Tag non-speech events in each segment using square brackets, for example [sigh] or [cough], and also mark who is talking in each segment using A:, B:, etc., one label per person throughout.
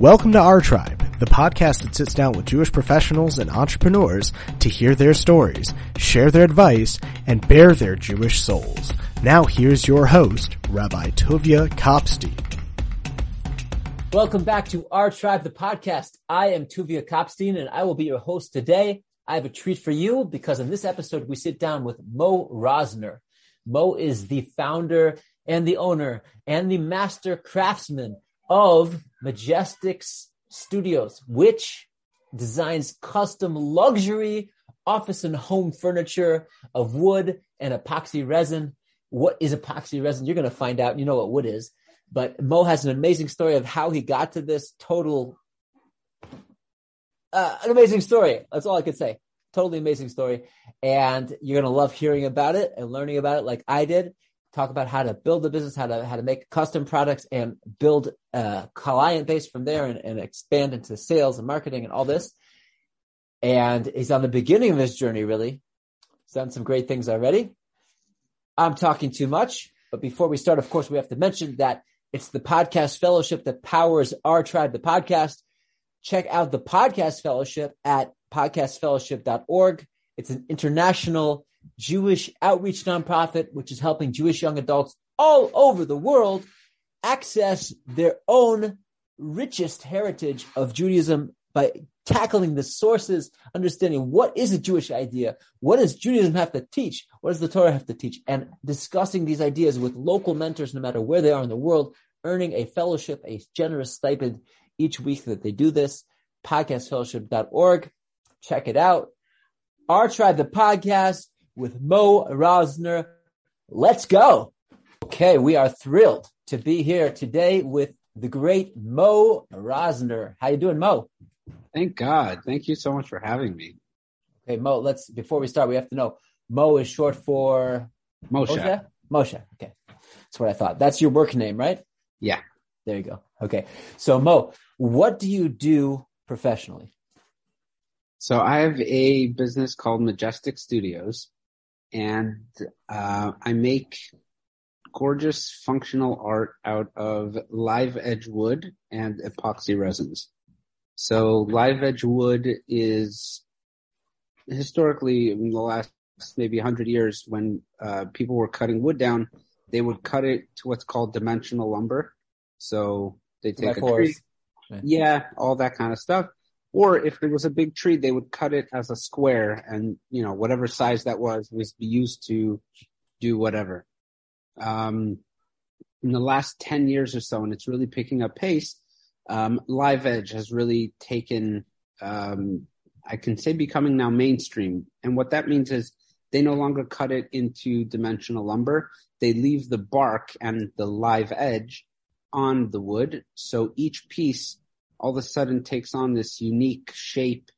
A: Welcome to Our Tribe, the podcast that sits down with Jewish professionals and entrepreneurs to hear their stories, share their advice, and bare their Jewish souls. Now here's your host, Rabbi Tovia Kopstein.
B: Welcome back to Our Tribe, the podcast. I am Tuvia Kopstein and I will be your host today. I have a treat for you because in this episode we sit down with Moe Rosner. Moe is the founder and the owner and the master craftsman of MajestiX Studios, which designs custom luxury office and home furniture of wood and epoxy resin. What is epoxy resin? You're going to find out. You know what wood is. But Moe has an amazing story of how he got to this total, uh, an amazing story. That's all I could say. Totally amazing story. And you're going to love hearing about it and learning about it like I did talk about how to build a business, how to how to make custom products and build a client base from there and, and expand into sales and marketing and all this. And he's on the beginning of his journey, really. He's done some great things already. I'm talking too much, but before we start, of course, we have to mention that it's the podcast fellowship that powers our tribe, the podcast. Check out the podcast fellowship at podcastfellowship.org. It's an international Jewish outreach nonprofit, which is helping Jewish young adults all over the world access their own richest heritage of Judaism by tackling the sources, understanding what is a Jewish idea, what does Judaism have to teach, what does the Torah have to teach, and discussing these ideas with local mentors, no matter where they are in the world, earning a fellowship, a generous stipend each week that they do this. Podcastfellowship.org. Check it out. Our Tribe, the podcast, with Moe Rosner. Let's go. Okay, we are thrilled to be here today with the great Moe Rosner. How you doing, Moe?
C: Thank God. Thank you so much for having me.
B: Okay, Moe, let's before we start, we have to know Moe is short for
C: Moshe. Moshe.
B: Moshe. Okay. That's what I thought. That's your work name, right?
C: Yeah.
B: There you go. Okay. So Moe, what do you do professionally?
C: So I have a business called MajestiX Studios and uh, I make gorgeous functional art out of live edge wood and epoxy resins. So live edge wood is historically in the last maybe 100 years when uh, people were cutting wood down, they would cut it to what's called dimensional lumber. So they take a tree, yeah, all that kind of stuff. Or if there was a big tree, they would cut it as a square and, you know, whatever size that was was used to do whatever. Um, in the last 10 years or so, and it's really picking up pace, um, Live Edge has really taken, um, I can say becoming now mainstream. And what that means is they no longer cut it into dimensional lumber. They leave the bark and the live edge on the wood. So each piece all of a sudden takes on this unique shape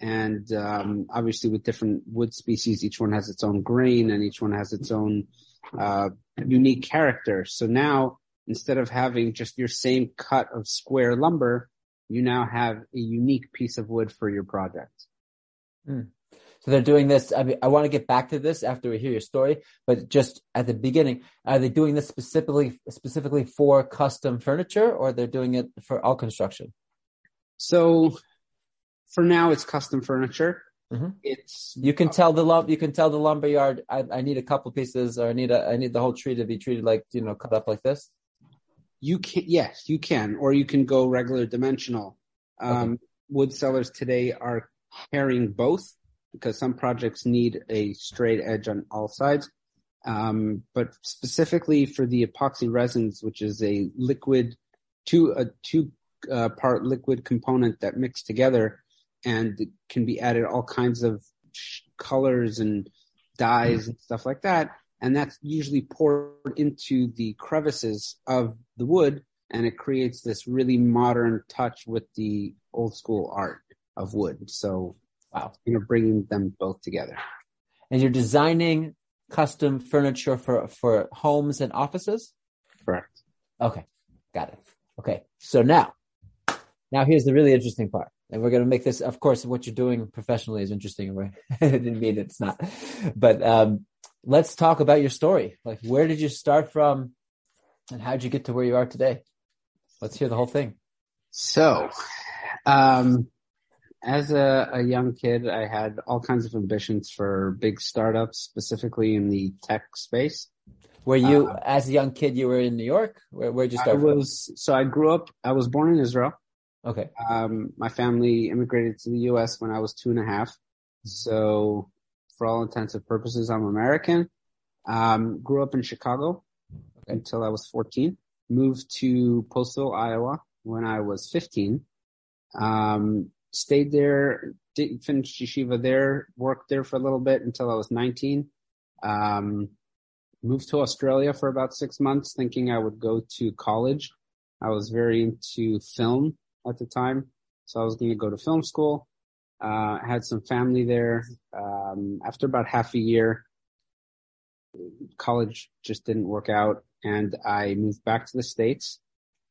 C: and um, obviously with different wood species, each one has its own grain and each one has its own uh, unique character. So now instead of having just your same cut of square lumber, you now have a unique piece of wood for your project.
B: Mm. So they're doing this. I mean, I want to get back to this after we hear your story, but just at the beginning, are they doing this specifically specifically for custom furniture, or they're doing it for all construction?
C: So, for now, it's custom furniture.
B: Mm-hmm. It's you can tell the lump you can tell the lumber yard. I, I need a couple pieces, or I need a I need the whole tree to be treated like you know cut up like this.
C: You can yes, you can, or you can go regular dimensional. Um, okay. Wood sellers today are carrying both because some projects need a straight edge on all sides. Um, but specifically for the epoxy resins, which is a liquid, two, a two uh, part liquid component that mix together and can be added all kinds of colors and dyes and stuff like that. And that's usually poured into the crevices of the wood and it creates this really modern touch with the old school art of wood. So Wow. You know, bringing them both together.
B: And you're designing custom furniture for, for homes and offices?
C: Correct.
B: Okay. Got it. Okay. So now, now here's the really interesting part. And we're going to make this, of course, what you're doing professionally is interesting. Right? [laughs] I didn't mean it's not, but, um, let's talk about your story. Like, where did you start from and how did you get to where you are today? Let's hear the whole thing.
C: So, um, as a, a young kid, I had all kinds of ambitions for big startups, specifically in the tech space.
B: Were you,
C: Uh,
B: as a young kid, you were in New York? Where, where'd you
C: I
B: start from?
C: was so I grew up. I was born in Israel.
B: Okay.
C: Um, my family immigrated to the U.S. when I was two and a half. So, for all intents and purposes, I'm American. Um, grew up in Chicago
B: Okay.
C: until I was 14. Moved to Postville, Iowa when I was 15. Um, stayed there, didn't finish yeshiva there, worked there for a little bit until I was 19. Um, moved to Australia for about six months, thinking I would go to college. I was very into film at the time, so I was going to go to film school. Uh, had some family there. Um, after about half a year, college just didn't work out, and I moved back to the states.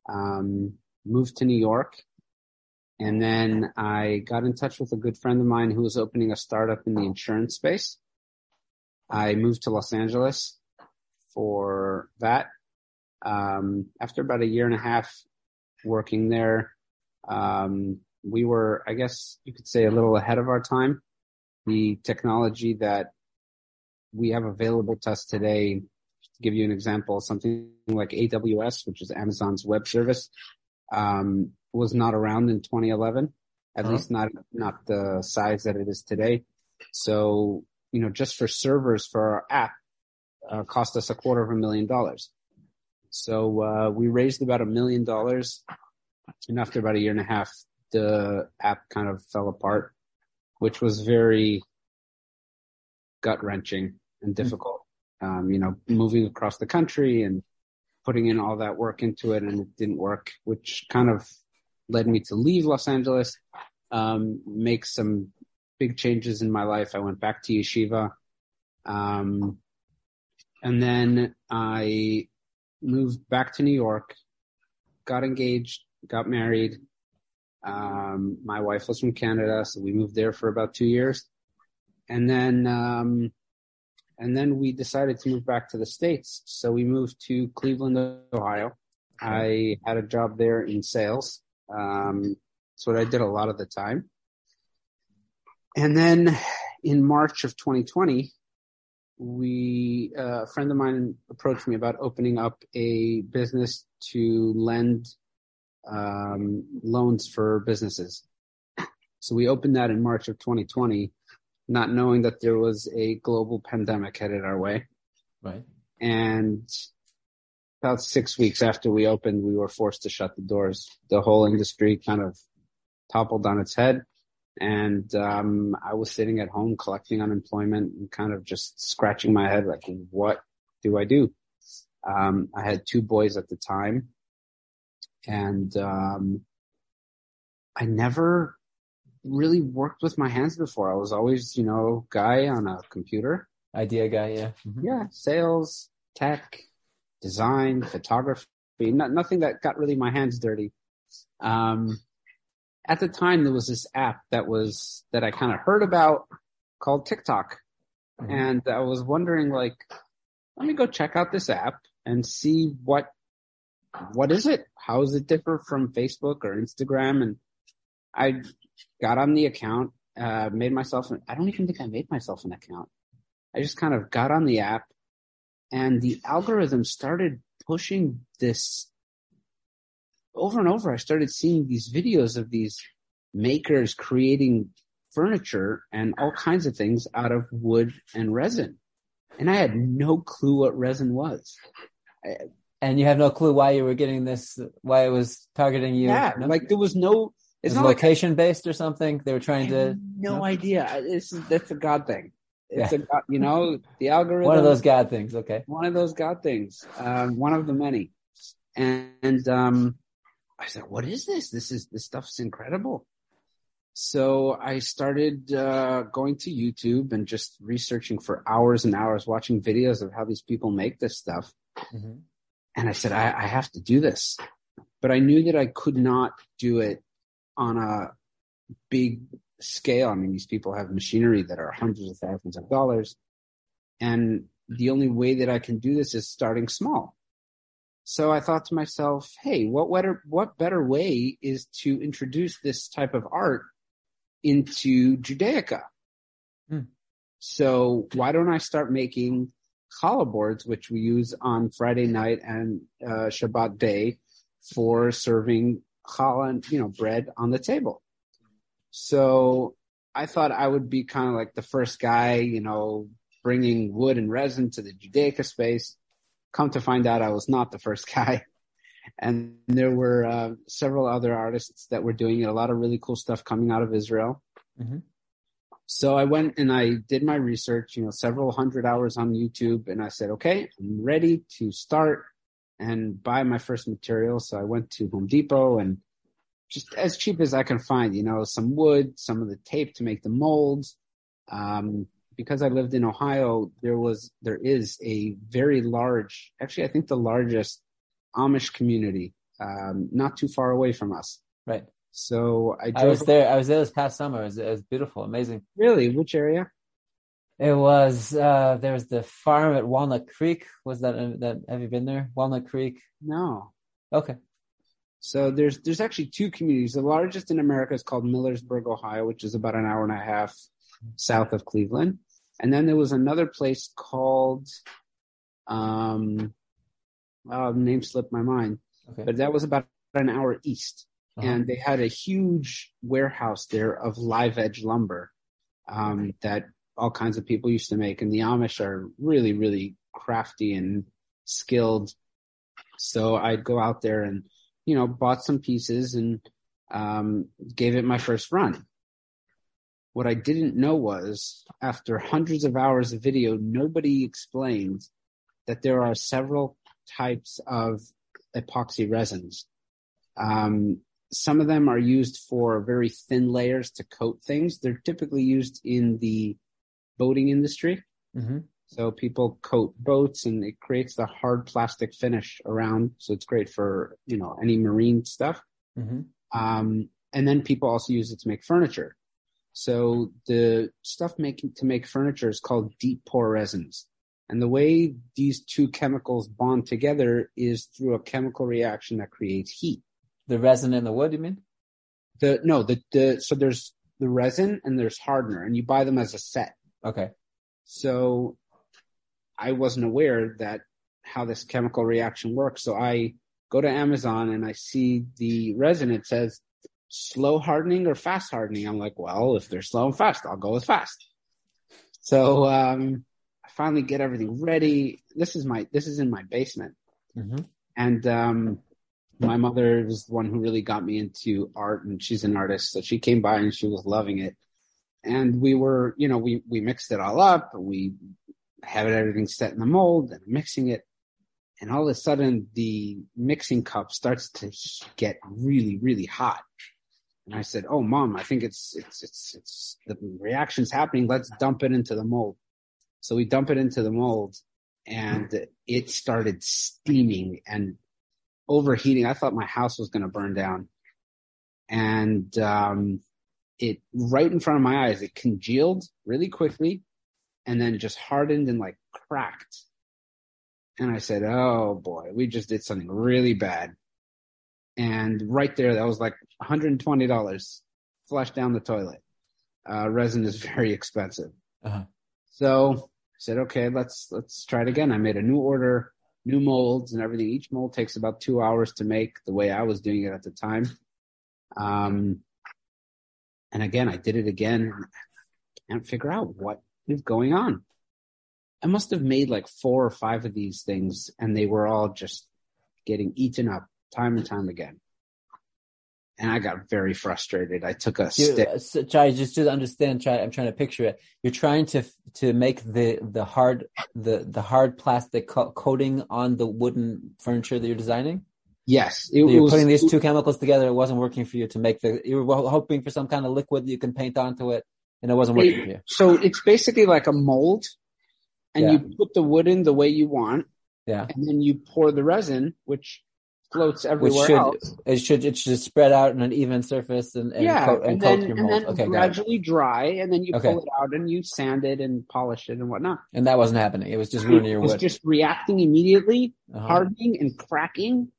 C: Um, moved to New York, and then I got in touch with a good friend of mine who was opening a startup in the insurance space. I moved to Los Angeles for that. Um, after about a year and a half working there, um, we were, I guess you could say, a little ahead of our time. The technology that we have available to us today, to give you an example, something like AWS, which is Amazon's web service, um, was not around in 2011, at
B: Uh-huh.
C: least not not the size that it is today. So, you know, just for servers for our app, uh, cost us a quarter of a million dollars. So uh, we raised about a million dollars, and after about a year and a half, the app kind of fell apart, which was very gut wrenching and difficult. Um, you know, moving across the country and putting in all that work into it, and it didn't work, which kind of led me to leave Los Angeles, um, make some big changes in my life. I went back to yeshiva. Um, and then I moved back to New York, got engaged, got married. Um, my wife was from Canada, so we moved there for about two years. And then, um, and then we decided to move back to the States. So we moved to Cleveland, Ohio. I had a job there in sales. Um, that's what I did a lot of the time. And then in March of 2020, we uh, a friend of mine approached me about opening up a business to lend um, loans for businesses. So we opened that in March of 2020, not knowing that there was a global pandemic headed our way.
B: Right.
C: And about six weeks after we opened, we were forced to shut the doors. The whole industry kind of toppled on its head. And um, I was sitting at home collecting unemployment and kind of just scratching my head, like, what do I do? Um, I had two boys at the time, and um, I never really worked with my hands before. I was always, you know, guy on a computer.
B: Idea guy, yeah. Mhm.
C: Yeah, sales, tech, design, photography, not, nothing that got really my hands dirty. Um, at the time, there was this app that was, that I kind of heard about called TikTok.
B: Mhm.
C: And I was wondering, like, let me go check out this app and see what, what is it? How does it differ from Facebook or Instagram? And I got on the account, uh, made myself, an, I don't even think I made myself an account. I just kind of got on the app and the algorithm started pushing this over and over. I started seeing these videos of these makers creating furniture and all kinds of things out of wood and resin. And I had no clue what resin was.
B: And you have no clue why you were getting this, why it was targeting you.
C: yeah,
B: no?
C: like there was no, it's
B: Is
C: not like
B: location based or something? They were trying to
C: no
B: no?
C: idea. It's that's a God thing. It's
B: Yeah.
C: a God, you know, the algorithm. [laughs]
B: one of those God things. Okay.
C: one of those God things, um, one of the many. And, and um, I said, "What is this? This is this stuff's incredible." So I started uh, going to YouTube and just researching for hours and hours, watching videos of how these people make this stuff.
B: Mhm.
C: And I said, I, I have to do this, but I knew that I could not do it on a big scale. I mean, these people have machinery that are hundreds of thousands of dollars. And the only way that I can do this is starting small. So I thought to myself, hey, what better, what better way is to introduce this type of art into Judaica?
B: Hmm.
C: So why don't I start making challah boards, which we use on Friday night and uh, Shabbat day for serving challah and, you know, bread on the table. So I thought I would be kind of like the first guy, you know, bringing wood and resin to the Judaica space. Come to find out I was not the first [laughs] guy. And there were uh, several other artists that were doing it, a lot of really cool stuff coming out of Israel.
B: Mhm.
C: So I went and I did my research, you know, several hundred hours on YouTube and I said, okay, I'm ready to start and buy my first material. So I went to Home Depot and just as cheap as I can find, you know, some wood, some of the tape to make the molds. Um, because I lived in Ohio, there was, there is a very large, actually, I think the largest Amish community, um, not too far away from us.
B: Right.
C: So I
B: I was there. I was there this past summer. It was, it was beautiful, amazing.
C: really, which area?
B: It was uh there was the farm at Walnut Creek. Was that that have you been there? Walnut Creek.
C: No.
B: Okay.
C: So there's there's actually two communities. The largest in America is called Millersburg, Ohio, which is about an hour and a half south of Cleveland. And then there was another place called um oh, the name slipped my mind.
B: Okay.
C: But that was about an hour east.
B: Uh-huh.
C: And they had a huge warehouse there of live edge lumber um, that all kinds of people used to make. And the Amish are really, really crafty and skilled. So I'd go out there and, you know, bought some pieces and um, gave it my first run. What I didn't know was after hundreds of hours of video, nobody explained that there are several types of epoxy resins. Um, some of them are used for very thin layers to coat things. They're typically used in the boating industry.
B: hmm
C: So people coat boats and it creates the hard plastic finish around. So it's great for, you know, any marine stuff.
B: hmm
C: Um, and then people also use it to make furniture. So the stuff making to make furniture is called deep pour resins. And the way these two chemicals bond together is through a chemical reaction that creates heat.
B: The resin and the wood, you mean?
C: The no, the the so there's the resin and there's hardener, and you buy them as a set.
B: Okay.
C: So I wasn't aware that how this chemical reaction works. So I go to Amazon and I see the resin. It says slow hardening or fast hardening. I'm like, well, if they're slow and fast, I'll go with fast. So um, I finally get everything ready. This is my this is in my basement.
B: hmm
C: And um, my mother was the one who really got me into art, and she's an artist, so she came by and she was loving it. And we were, you know, we we mixed it all up. We had everything set in the mold and mixing it, and all of a sudden the mixing cup starts to get really, really hot. And I said, "Oh, mom, I think it's it's it's it's the reaction's happening. Let's dump it into the mold." So we dump it into the mold, and it started steaming and overheating. I thought my house was going to burn down. And, um, it right in front of my eyes, it congealed really quickly and then just hardened and like cracked. And I said, Oh boy, we just did something really bad. And right there, that was like $120 flushed down the toilet. Uh, resin is [laughs] very expensive.
B: Uh-huh.
C: So I said, okay, let's, let's try it again. I made a new order, new molds and everything. Each mold takes about two hours to make the way I was doing it at the time. Um, and again, I did it again and I can't figure out what is going on. I must have made like four or five of these things and they were all just getting eaten up time and time again. And I got very frustrated. I took a
B: You,
C: stick.
B: so, try just to understand. Try. I'm trying to picture it. You're trying to to make the the hard the the hard plastic co- coating on the wooden furniture that you're designing.
C: Yes,
B: So you're
C: was
B: putting these two chemicals together. It wasn't working for you to make the. You were hoping for some kind of liquid that you can paint onto it, and it wasn't working for you.
C: So it's basically like a mold, and
B: Yeah.
C: you put the wood in the way you want,
B: Yeah.
C: and then you pour the resin, which floats
B: Which
C: everywhere
B: should
C: else.
B: it should it should spread out on an even surface and, and
C: yeah,
B: coat and,
C: and
B: coat
C: then,
B: your
C: and
B: mold.
C: then
B: okay, it.
C: gradually dry, and then you
B: Okay.
C: pull it out and you sand it and polish it and whatnot.
B: And that wasn't happening. It was just ruining your
C: it was
B: wood.
C: just reacting immediately,
B: Uh-huh.
C: hardening and cracking,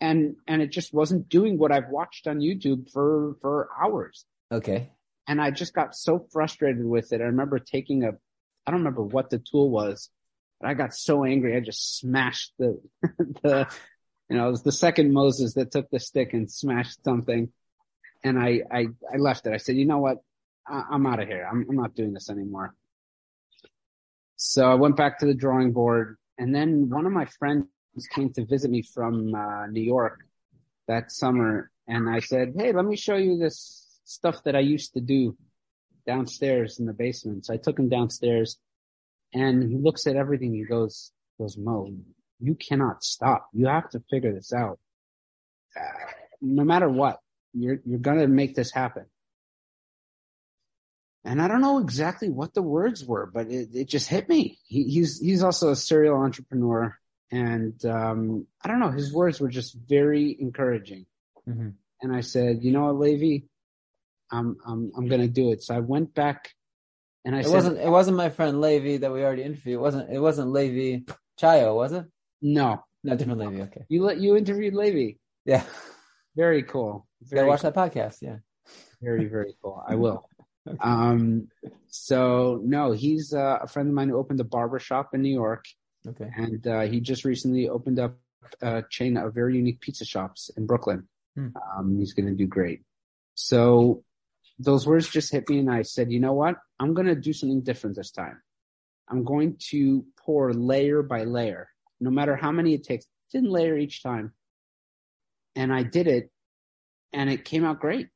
C: and and it just wasn't doing what I've watched on YouTube for for hours.
B: Okay.
C: And I just got so frustrated with it. I remember taking a, I don't remember what the tool was, but I got so angry. I just smashed the [laughs] the, you know, it was the second Moses that took the stick and smashed something, and I I I left it. I said, you know what, I, I'm out of here. I'm I'm not doing this anymore. So I went back to the drawing board, and then one of my friends came to visit me from uh, New York that summer, and I said, "Hey, let me show you this stuff that I used to do downstairs in the basement." So I took him downstairs, and he looks at everything. He goes, "Goes Moe, you cannot stop. You have to figure this out. Uh, [sighs] no matter what, you're you're gonna make this happen." and I don't know exactly what the words were, but it, it just hit me. He, he's he's also a serial entrepreneur, and um, I don't know. His words were just very encouraging.
B: Mhm.
C: And I said, you know what, Levy, I'm I'm I'm gonna do it. So I went back, and I
B: It
C: said,
B: wasn't it wasn't my friend Levy that we already interviewed. It wasn't it wasn't Levy Chayo, was it?
C: no,
B: No, different Levy. Okay.
C: you let you interviewed Levy.
B: Yeah.
C: Very cool.
B: You gotta
C: Very
B: watch that podcast. Yeah.
C: Very, very cool. I [laughs] will. Um, so no, he's uh, a friend of mine who opened a barber shop in New York,
B: Okay.
C: and uh, he just recently opened up a chain of very unique pizza shops in Brooklyn.
B: Hmm.
C: Um, he's going to do great. So those words just hit me, and I said, you know what? I'm going to do something different this time. I'm going to pour layer by layer, no matter how many it takes, thin layer each time. And I did it, and it came out great.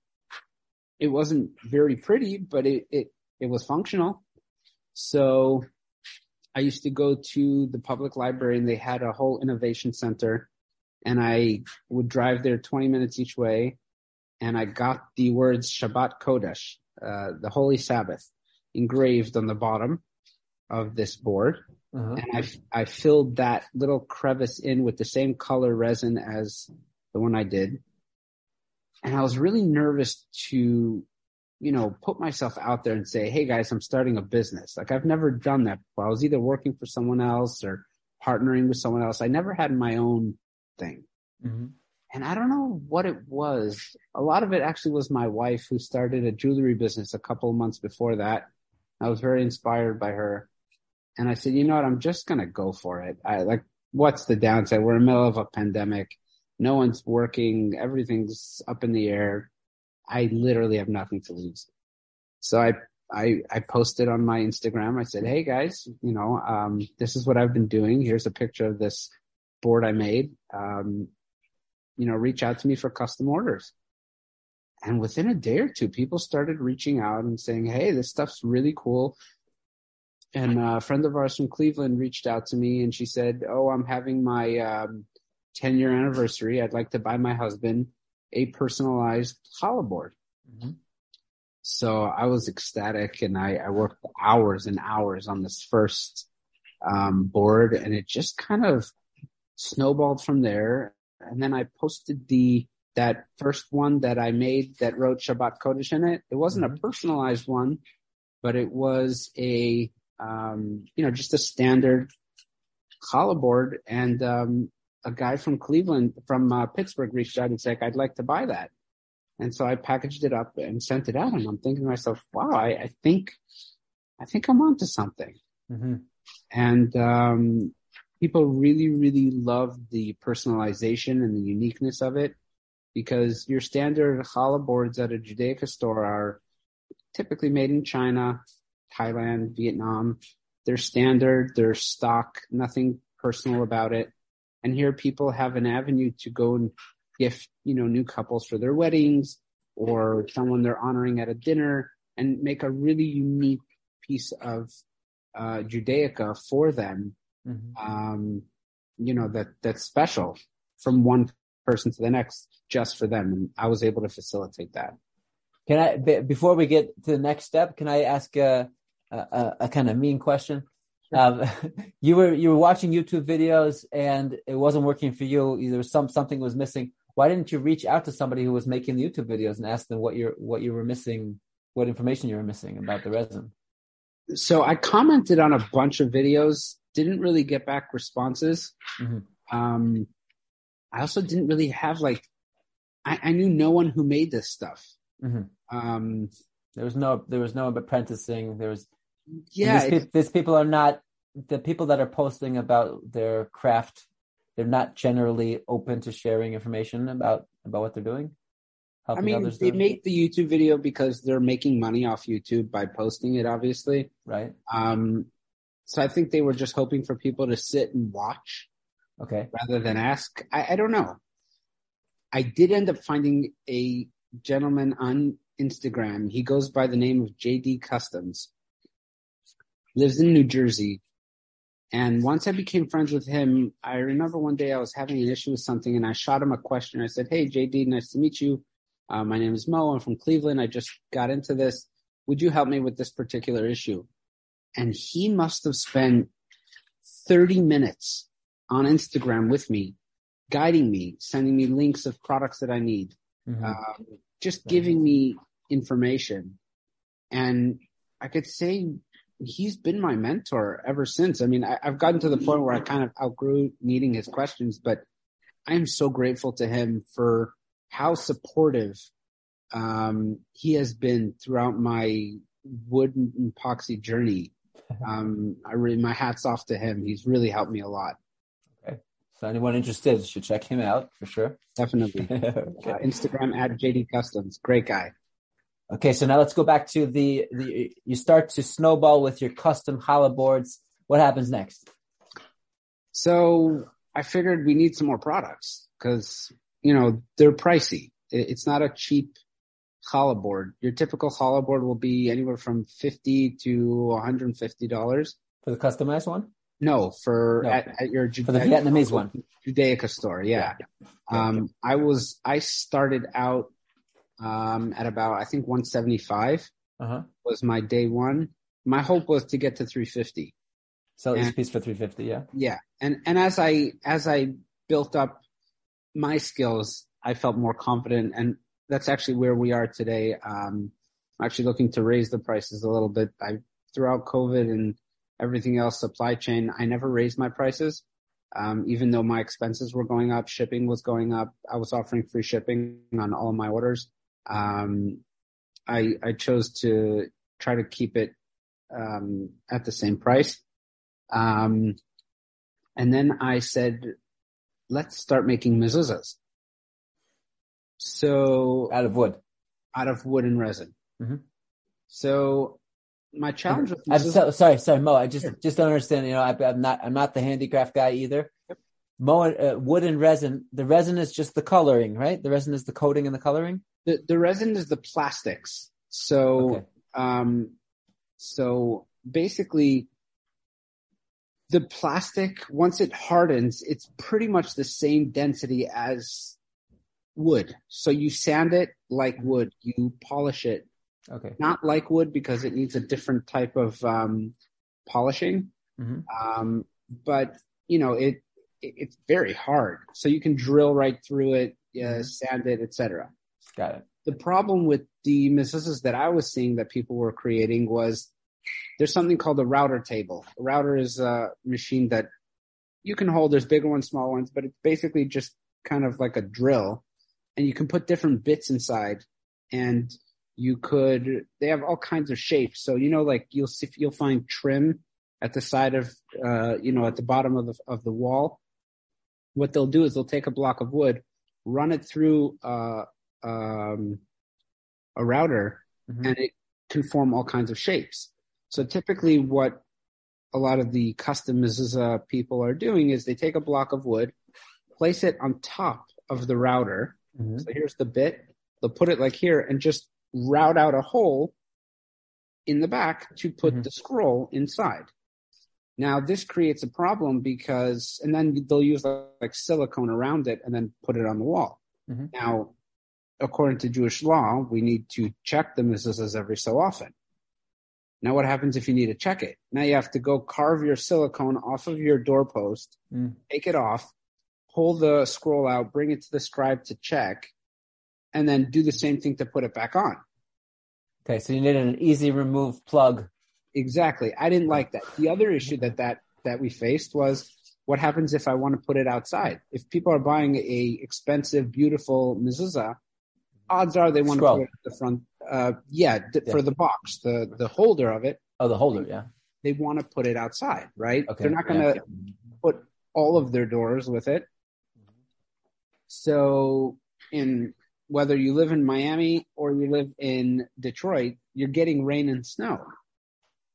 C: It wasn't very pretty, but it it it was functional. So I used to go to the public library and they had a whole innovation center and I would drive there 20 minutes each way and I got the words Shabbat Kodesh, uh, the Holy Sabbath engraved on the bottom of this board.
B: Uh-huh.
C: And I, I filled that little crevice in with the same color resin as the one I did. And I was really nervous to, you know, put myself out there and say, Hey guys, I'm starting a business. Like I've never done that before. I was either working for someone else or partnering with someone else. I never had my own thing.
B: Mhm.
C: And I don't know what it was. A lot of it actually was my wife who started a jewelry business a couple of months before that. I was very inspired by her. And I said, you know what? I'm just going to go for it. I like, what's the downside? We're in the middle of a pandemic. No one's working. Everything's up in the air. I literally have nothing to lose. So I, I, I posted on my Instagram. I said, Hey guys, you know, um, this is what I've been doing. Here's a picture of this board I made. Um, you know, reach out to me for custom orders. And within a day or two, people started reaching out and saying, Hey, this stuff's really cool. And a friend of ours from Cleveland reached out to me and she said, Oh, I'm having my, um, 10 year anniversary. I'd like to buy my husband a personalized challah board.
B: Mhm.
C: So I was ecstatic and I, I worked hours and hours on this first, um, board and it just kind of snowballed from there. And then I posted the, that first one that I made that wrote Shabbat Kodesh in it. It wasn't a
B: Mhm.
C: personalized one, but it was a, um, you know, just a standard challah board. And, um, a guy from Cleveland, from uh, Pittsburgh reached out and said, I'd like to buy that. And so I packaged it up and sent it out. And I'm thinking to myself, wow, I, I think, I think I'm onto something.
B: Mhm.
C: And, um, people really, really love the personalization and the uniqueness of it because your standard challah boards at a Judaica store are typically made in China, Thailand, Vietnam. They're standard, they're stock, nothing personal about it. And here people have an avenue to go and gift, you know, new couples for their weddings or someone they're honoring at a dinner and make a really unique piece of uh, Judaica for them.
B: Mhm.
C: Um, you know, that that's special from one person to the next just for them. And I was able to facilitate that.
B: Can I before we get to the next step? Can I ask a a, a, kind of mean question? um, [laughs] you were you were watching YouTube videos and it wasn't working for you. Either some something was missing. Why didn't you reach out to somebody who was making the YouTube videos and ask them what you're what you were missing, what information you were missing about the resin?
C: So I commented on a bunch of videos, didn't really get back responses.
B: Mm-hmm.
C: Um, I also didn't really have like, I, I knew no one who made this stuff.
B: Mm-hmm.
C: Um,
B: there was no there was no apprenticing. There was
C: yeah,
B: these, these, people are not the people that are posting about their craft. They're not generally open to sharing information about about what they're doing.
C: I mean, they make the YouTube video because they're making money off YouTube by posting it, obviously.
B: Right.
C: Um, so I think they were just hoping for people to sit and watch.
B: Okay.
C: Rather than ask. I, I don't know. I did end up finding a gentleman on Instagram. He goes by the name of JD Customs. Lives in New Jersey. And once I became friends with him, I remember one day I was having an issue with something and I shot him a question. I said, Hey, JD, nice to meet you. Uh, my name is Moe. I'm from Cleveland. I just got into this. Would you help me with this particular issue? And he must have spent 30 minutes on Instagram with me, guiding me, sending me links of products that I need, mm-hmm. um, just giving me information. And I could say he's been my mentor ever since. I mean, I, have gotten to the point where I kind of outgrew needing his questions, but I am so grateful to him for how supportive um, he has been throughout my wood and epoxy journey. [laughs] Um, I really, my hat's off to him. He's really helped me a lot.
B: Okay. So anyone interested should check him out for sure.
C: Definitely. [laughs] okay. uh, Instagram at JD Customs. Great guy.
B: Okay. So now let's go back to the, the, you start to snowball with your custom challah boards. What happens next?
C: So I figured we need some more products because you know, they're pricey. It's not a cheap challah board. Your typical challah board will be anywhere from 50 to $150.
B: For the customized one?
C: No, for no. At, at, your
B: for the Vietnamese one,
C: Judaica store. Yeah. yeah. Um, I was I started out um, at about I think 175
B: uh-huh.
C: was my day one. My hope was to get to 350.
B: Sell each piece for 350. Yeah.
C: Yeah, and and as I as I built up my skills, I felt more confident, and that's actually where we are today. Um, I'm actually looking to raise the prices a little bit. I throughout COVID and everything else, supply chain, I never raised my prices. Um, even though my expenses were going up, shipping was going up. I was offering free shipping on all my orders. Um, I, I chose to try to keep it um, at the same price. Um, and then I said, let's start making mezuzahs. So
B: out of wood,
C: out of wood and resin.
B: Mm-hmm.
C: So my challenge with
B: I'm so, sorry, sorry, Moe. I just sure. just don't understand. You know, I, am not I'm not the handicraft guy either. Yep. Moe, uh, wood and resin. The resin is just the coloring, right? The resin is the coating and the coloring.
C: The the resin is the plastics. So okay. um, so basically, the plastic, once it hardens, it's pretty much the same density as wood. So you sand it like wood, you polish it.
B: Okay.
C: Not like wood because it needs a different type of um, polishing.
B: Mm-hmm.
C: Um, but you know, it, it, it's very hard. So you can drill right through it, uh, sand it, etc.
B: Got it.
C: The problem with the mezuzahs that I was seeing that people were creating was there's something called a router table. A router is a machine that you can hold. There's bigger ones, small ones, but it's basically just kind of like a drill and you can put different bits inside and you could, they have all kinds of shapes. So, you know, like you'll see, you'll find trim at the side of, uh, you know, at the bottom of the, of the wall. What they'll do is they'll take a block of wood, run it through, uh, um, a router mm-hmm. and it can form all kinds of shapes. So typically what a lot of the custom mezuzah people are doing is they take a block of wood, place it on top of the router.
B: Mm-hmm.
C: So here's the bit. They'll put it like here and just route out a hole in the back to put mm-hmm. the scroll inside. Now this creates a problem because, and then they'll use like, like silicone around it and then put it on the wall.
B: Mm-hmm.
C: Now, according to Jewish law, we need to check the mezuzahs every so often. Now what happens if you need to check it? Now you have to go carve your silicone off of your doorpost,
B: Mm.
C: take it off, pull the scroll out, bring it to the scribe to check, and then do the same thing to put it back on.
B: Okay, so you needed an easy remove plug.
C: Exactly. I didn't like that. The other issue that that that we faced was what happens if I want to put it outside? If people are buying a expensive, beautiful mezuzah, odds are they want
B: Scroll.
C: to put it at the front. Uh, yeah, d-
B: Yeah.
C: for the box, the the holder of it,
B: Oh, the holder, yeah.
C: they want to put it outside, right?
B: Okay.
C: They're not going to
B: yeah.
C: put all of their doors with it. So, in whether you live in Miami or you live in Detroit, you're getting rain and snow.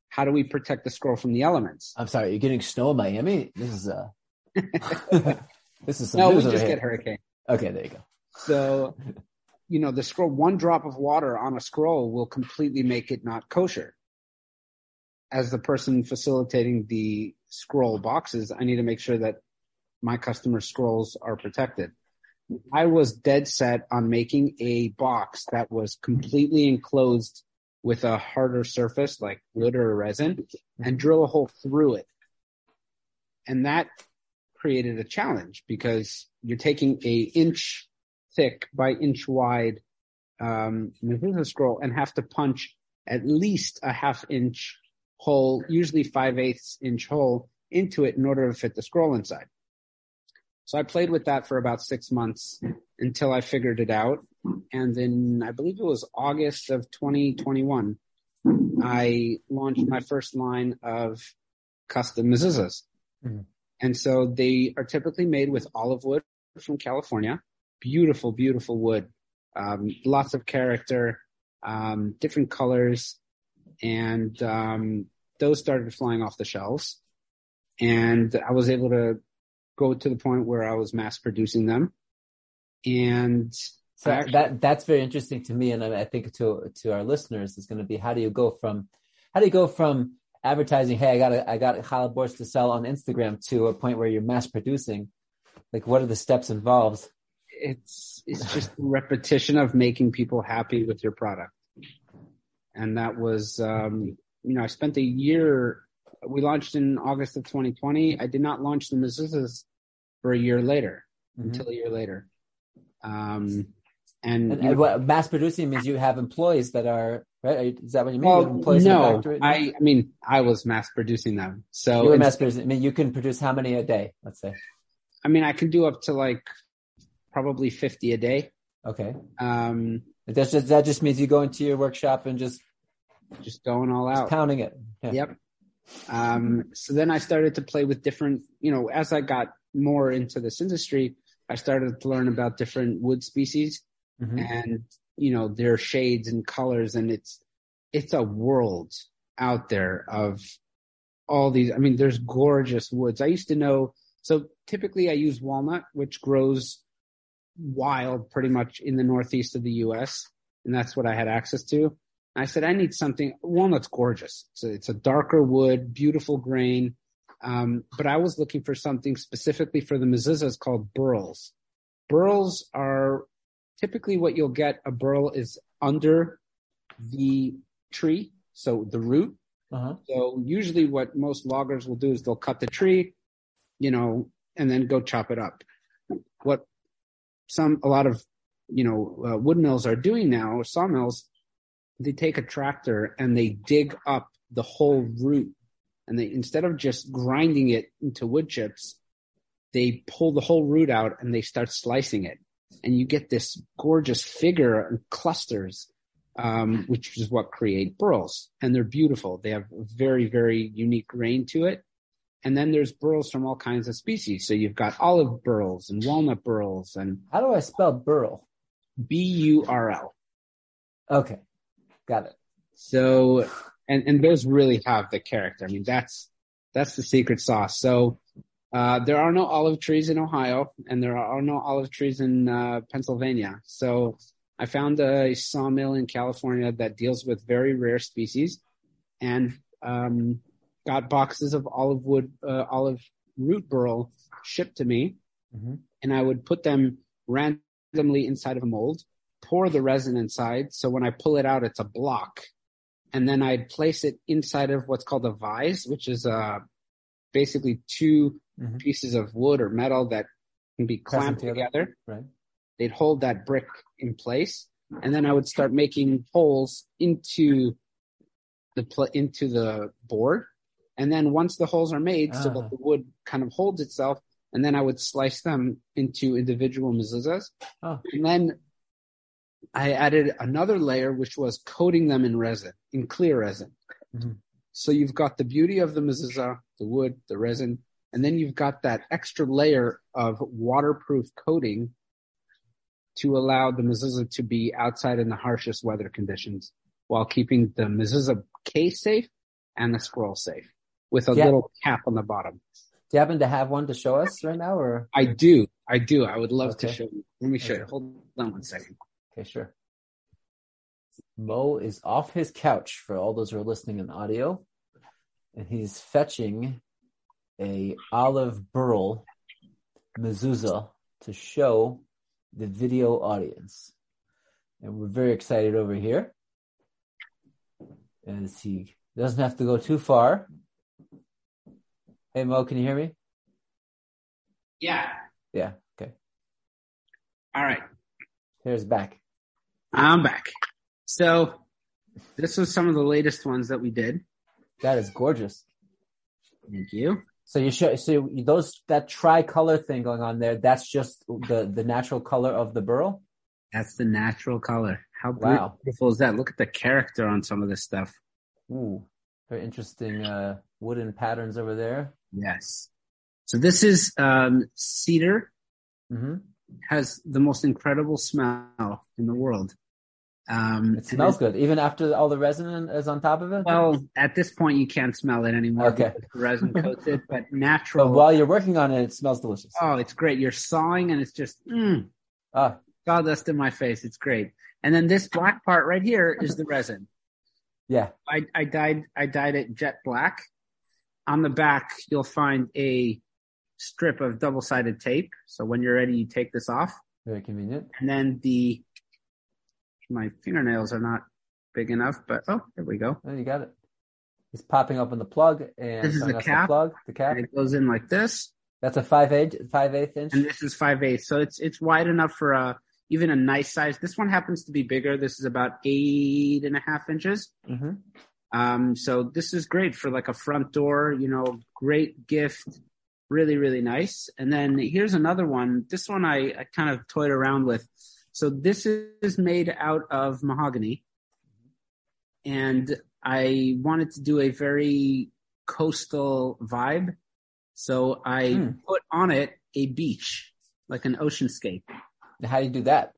C: How do we protect the scroll from the elements?
B: I'm sorry, you're getting snow in Miami? This is uh [laughs] this is some
C: No, we just get hurricane.
B: Okay, there you go.
C: So, you know, the scroll, one drop of water on a scroll will completely make it not kosher. As the person facilitating the scroll boxes, I need to make sure that my customer scrolls are protected. I was dead set on making a box that was completely enclosed with a harder surface like wood or resin and drill a hole through it. And that created a challenge because you're taking a inch thick by inch wide um, scroll and have to punch at least a half inch hole, usually five eighths inch hole into it in order to fit the scroll inside. So I played with that for about six months until I figured it out. And then I believe it was August of 2021, I launched my first line of custom mezuzahs.
B: Mhm.
C: And so they are typically made with olive wood from California. Beautiful, beautiful wood. Um, lots of character, um, different colors. And um, those started flying off the shelves. And I was able to go to the point where I was mass producing them. And
B: So
C: actually-
B: that that's very interesting to me, and I, think to to our listeners is going to be how do you go from how do you go from advertising, hey, I got a, I got challah to sell on Instagram to a point where you're mass producing. Like, what are the steps involved?
C: it's it's just repetition of making people happy with your product. And that was um you know, I spent a year we launched in August of 2020. I did not launch the mezuzahs for a year later,
B: Mhm.
C: until a year later. Um and,
B: And, and what mass producing means you have employees that are right. Are you, is that what you mean?
C: well,
B: employees
C: no. I I mean I was mass producing them. So
B: you were mass producing. I mean, you can produce how many a day? Let's say.
C: I mean I can do up to like probably 50 a day.
B: Okay.
C: Um
B: That's just that just means you go into your workshop and just
C: just going all out.
B: pounding it. Yeah.
C: Yep. Um, so then I started to play with different, you know, as I got more into this industry, I started to learn about different wood species
B: Mhm.
C: and, you know, their shades and colors. And it's, it's a world out there of all these. I mean, there's gorgeous woods. I used to know. So typically I use walnut, which grows wild pretty much in the Northeast of the U.S. And that's what I had access to. I said, I need something, walnut's gorgeous. It's a, it's a darker wood, beautiful grain. Um, but I was looking for something specifically for the mezuzahs called burls. Burls are typically what you'll get. A burl is under the tree. So the root.
B: Uh-huh.
C: So usually what most loggers will do is they'll cut the tree, you know, and then go chop it up. What some, a lot of, you know, uh, wood mills are doing now, or sawmills, they take a tractor and they dig up the whole root and they, instead of just grinding it into wood chips, they pull the whole root out and they start slicing it. And you get this gorgeous figure and clusters, um, which is what create burls. And they're beautiful. They have a very, very unique grain to it. And then there's burls from all kinds of species. So you've got olive burls and walnut burls and
B: How do I spell burl?
C: B-U-R-L.
B: Okay, got it.
C: So, and, and those really have the character. I mean, that's, that's the secret sauce. So, uh, there are no olive trees in Ohio and there are no olive trees in, uh, Pennsylvania. So I found a sawmill in California that deals with very rare species and, um, got boxes of olive wood, uh, olive root burl shipped to me
B: Mhm.
C: and I would put them randomly inside of a mold, pour the resin inside. So when I pull it out, it's a block and then I'd place it inside of what's called a vise, which is uh, basically 2
B: Mhm.
C: pieces of wood or metal that can be clamped
B: together.
C: together.
B: Right.
C: They'd hold that brick in place, and then I would start making holes into the pl- into the board. And then once the holes are made, so
B: Ah.
C: that the wood kind of holds itself, and then I would slice them into individual mezuzahs.
B: Oh.
C: And then I added another layer, which was coating them in resin, in clear resin.
B: Mhm.
C: So you've got the beauty of the mezuzah, the wood, the resin, and then you've got that extra layer of waterproof coating to allow the mezuzah to be outside in the harshest weather conditions while keeping the mezuzah case safe and the scroll safe with a
B: Yeah.
C: little cap on the bottom.
B: Do you happen to have one to show us right now, or
C: I do. I do. I would love to show you. Let me show you. Hold on one second.
B: Okay, sure. Moe is off his couch for all those who are listening in audio, and he's fetching a olive burl mezuzah to show the video audience, and we're very excited over here as he doesn't have to go too far. Hey Moe, can you hear me?
C: Yeah.
B: Yeah. Okay.
C: All right.
B: Here's back.
C: I'm back. So this was some of the latest ones that we did.
B: That is gorgeous.
C: Thank you.
B: So you show so you- those that tricolor thing going on there. That's just the the natural color of the burl.
C: That's the natural color. How
B: Wow.
C: beautiful is that? Look at the character on some of this stuff.
B: Ooh, very interesting uh, wooden patterns over there.
C: Yes. So this is um, cedar.
B: hmm
C: Has the most incredible smell in the world. Um,
B: It smells good, even after all the resin is on top of it.
C: Well, at this point, you can't smell it anymore
B: Okay.
C: the resin [laughs] coats it. But
B: but
C: natural.
B: while you're working on it, it smells delicious.
C: oh, it's great. You're sawing, and it's just mm,
B: Ah,
C: sawdust in my face. It's great. And then this black part right here is the resin.
B: yeah.
C: I, I dyed I dyed it jet black. On the back, you'll find a strip of double sided tape. So when you're ready, you take this off,
B: Very convenient.
C: and then the my fingernails are not big enough, but oh, there we go.
B: Oh, you got it. It's popping open the plug and
C: This is the cap.
B: plug, the cap.
C: And it goes in like this,
B: That's a five eight five eighth inch.
C: and this is five eighths. So it's it's wide enough for a even a nice size. This one happens to be bigger. This is about eight and a half inches.
B: hmm
C: Um, so this is great for like a front door, you know, great gift. Really, really nice. And then here's another one. This one I, I kind of toyed around with. So this is made out of mahogany. And I wanted to do a very coastal vibe. So I
B: Hmm.
C: put on it a beach, like an oceanscape.
B: How do you do that?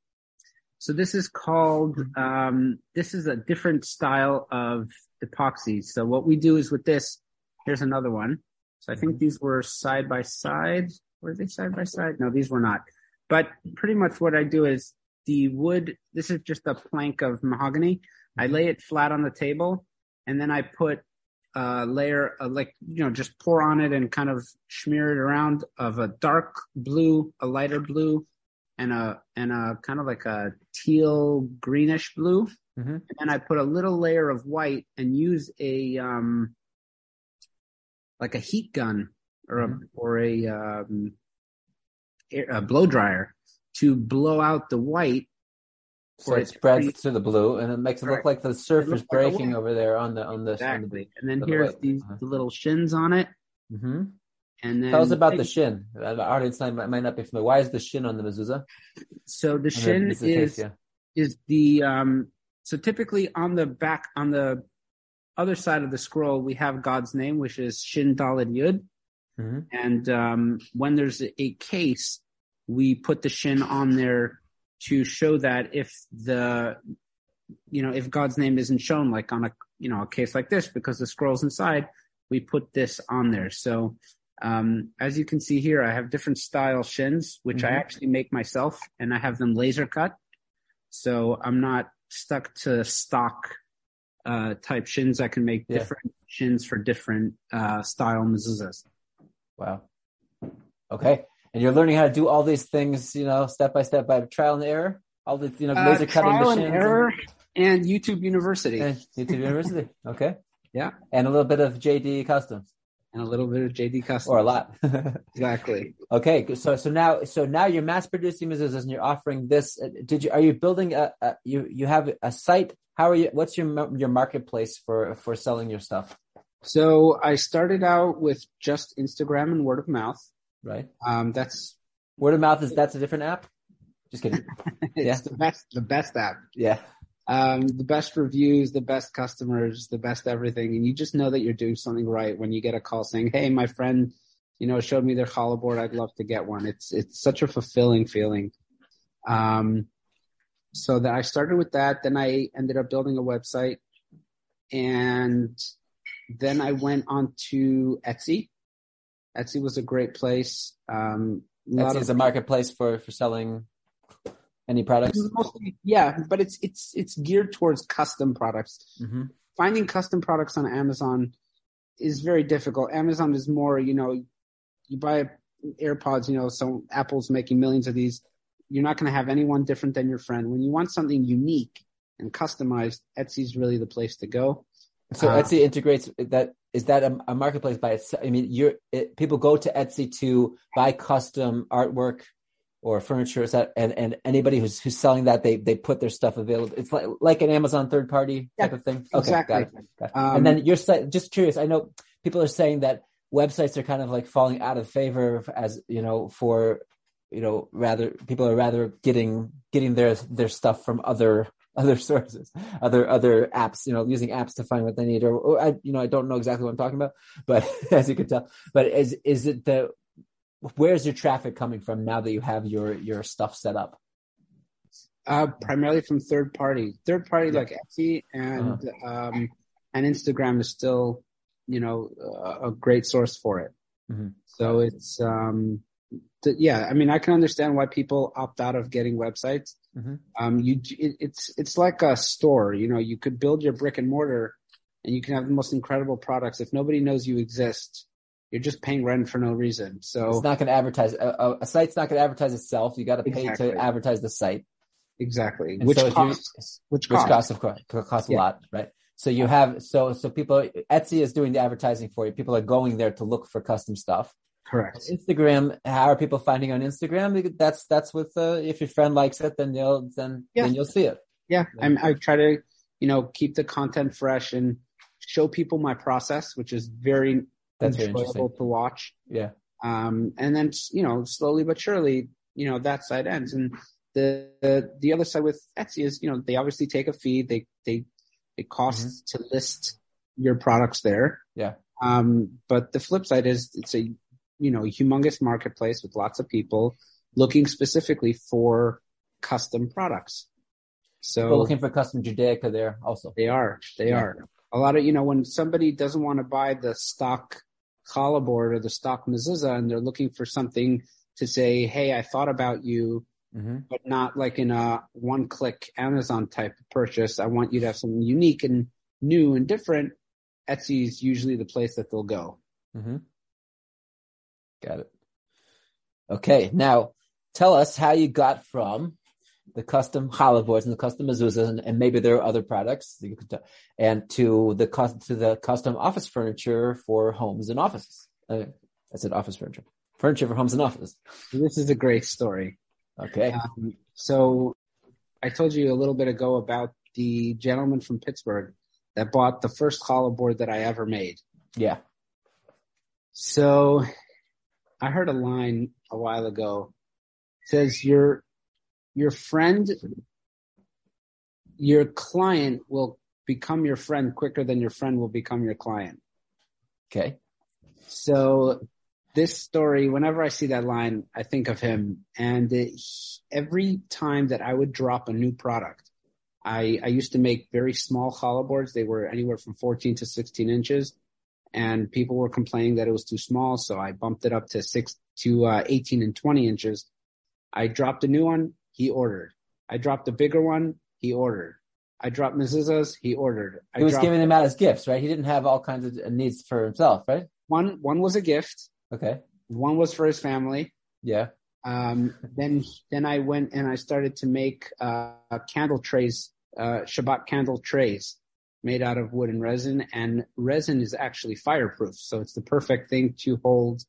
C: So this is called, um, this is a different style of epoxy. So what we do is with this, here's another one. So I think these were side by side. Were they side by side? No, these were not. But pretty much what I do is the wood, this is just a plank of mahogany. I lay it flat on the table and then I put a layer of like, you know, just pour on it and kind of smear it around of a dark blue, a lighter blue, and a and a kind of like a teal greenish blue.
B: Mhm.
C: And then I put a little layer of white and use a um like a heat gun or a
B: Mhm.
C: or a um a blow dryer to blow out the white.
B: So it spreads
C: create-
B: to the blue, and it makes it look like the surf
C: looks
B: is breaking over there on the on the
C: exactly. And then
B: for the
C: here's these
B: Uh-huh.
C: the little shins on it.
B: hmm
C: And then
B: Tell us about the shin. The audience might, might not be familiar. Why is the shin on the mezuzah?
C: So the shin
B: the
C: is
B: case, yeah.
C: is the um so typically on the back on the other side of the scroll we have God's name which is Shin Daled Yud
B: Mhm.
C: and um when there's a, case we put the shin on there to show that if the you know if God's name isn't shown like on a you know a case like this because the scroll's inside we put this on there so um, as you can see here, I have different style shins, which I
B: Mhm.
C: actually make myself, and I have them laser cut. So I'm not stuck to stock uh, type shins. that can make
B: Yeah.
C: different shins for different uh, style mezuzahs.
B: Wow. Okay. And you're learning how to do all these things, you know, step by step by trial and error. All the, you know,
C: Uh,
B: laser cutting
C: trial
B: machines.
C: and error. and YouTube University.
B: And YouTube University. Okay.
C: Yeah.
B: And a little bit of JD Customs.
C: And a little bit of JD Customs.
B: Or a lot. [laughs]
C: exactly.
B: Okay. So so now so now you're mass producing mezuzahs and you're offering this. Did you are you building a, a you you have a site? How are you? What's your your marketplace for for selling your stuff?
C: So I started out with just Instagram and word of mouth.
B: Right.
C: Um, that's
B: word of mouth is that's a different app. Just kidding. [laughs]
C: it's yeah. the best the best app.
B: Yeah
C: um, the best reviews, the best customers, the best everything. And you just know that you're doing something right when you get a call saying, Hey, my friend, you know, showed me their challah board. I'd love to get one. It's, it's such a fulfilling feeling. Um, so that I started with that. Then I ended up building a website and then I went on to Etsy. Etsy was a great place. Um,
B: Etsy is a marketplace for, for selling any products?
C: Mostly, yeah, but it's it's it's geared towards custom products.
B: Mm-hmm.
C: Finding custom products on Amazon is very difficult. Amazon is more, you know, you buy AirPods, you know, so Apple's making millions of these. You're not going to have anyone different than your friend. When you want something unique and customized, Etsy's really the place to go.
B: So uh, Etsy integrates that. Is that a, a marketplace by itself? I mean, you're it, people go to Etsy to buy custom artwork or furniture is that and, and anybody who's who's selling that they they put their stuff available it's like like an amazon third party type
C: yeah,
B: of thing
C: okay exactly. got it,
B: got it. Um, and then your site just curious i know people are saying that websites are kind of like falling out of favor as you know for you know rather people are rather getting getting their their stuff from other [laughs] other sources other other apps you know using apps to find what they need or, or i you know i don't know exactly what i'm talking about [laughs] but as you can tell but is is it the where's your traffic coming from now that you have your your stuff set up?
C: Uh, primarily from third party, third party yeah. like Etsy and uh-huh. um, and Instagram is still, you know, a, a great source for it.
B: Mm-hmm.
C: So it's um, th- yeah. I mean, I can understand why people opt out of getting websites.
B: Mm-hmm.
C: Um, you it, it's it's like a store. You know, you could build your brick and mortar, and you can have the most incredible products. If nobody knows you exist, you're just paying rent for no reason. So
B: it's not going to advertise. A, a, site's not going to advertise itself. You got to pay exactly. to advertise the site.
C: Exactly. And which so costs?
B: Which, which costs, of course, costs a yeah. lot, right? So you have so so people Etsy is doing the advertising for you. People are going there to look for custom stuff.
C: Correct.
B: Instagram. How are people finding on Instagram? That's that's with uh, if your friend likes it, then you'll then yeah. then you'll see it.
C: Yeah, I'm, I try to you know keep the content fresh and show people my process, which is very
B: that's
C: enjoyable to watch.
B: Yeah.
C: Um, and then you know, slowly but surely, you know, that side ends. And the the, the other side with Etsy is, you know, they obviously take a fee. They they it costs mm-hmm. to list your products there.
B: Yeah.
C: Um, but the flip side is it's a you know humongous marketplace with lots of people looking specifically for custom products. So
B: People looking for custom Judaica there also.
C: They are. They yeah. are. A lot of you know when somebody doesn't want to buy the stock challah board or the stock mezuzah and they're looking for something to say, Hey, I thought about you,
B: mm-hmm.
C: but not like in a one click Amazon type purchase. I want you to have something unique and new and different. Etsy is usually the place that they'll go.
B: Mm-hmm. Got it. Okay. Now tell us how you got from the custom challah boards and the custom mezuzahs, and, and, maybe there are other products, you could, and to the to the custom office furniture for homes and offices. Uh, I said office furniture, furniture for homes and offices.
C: This is a great story.
B: Okay.
C: Um, so I told you a little bit ago about the gentleman from Pittsburgh that bought the first challah board that I ever made.
B: Yeah.
C: So I heard a line a while ago. It says your your friend, your client will become your friend quicker than your friend will become your client.
B: Okay.
C: So this story, whenever I see that line, I think of him. And it, every time that I would drop a new product, I, I used to make very small challah boards. They were anywhere from 14 to 16 inches. And people were complaining that it was too small. So I bumped it up to six to uh, 18 and 20 inches. I dropped a new one he ordered. I dropped a bigger one, he ordered. I dropped mezuzahs, he ordered. I
B: he was giving them out as gifts, right? He didn't have all kinds of needs for himself, right?
C: One one was a gift.
B: Okay.
C: One was for his family.
B: Yeah.
C: Um, then then I went and I started to make uh, candle trays uh, Shabbat candle trays made out of wood and resin, and resin is actually fireproof, so it's the perfect thing to hold,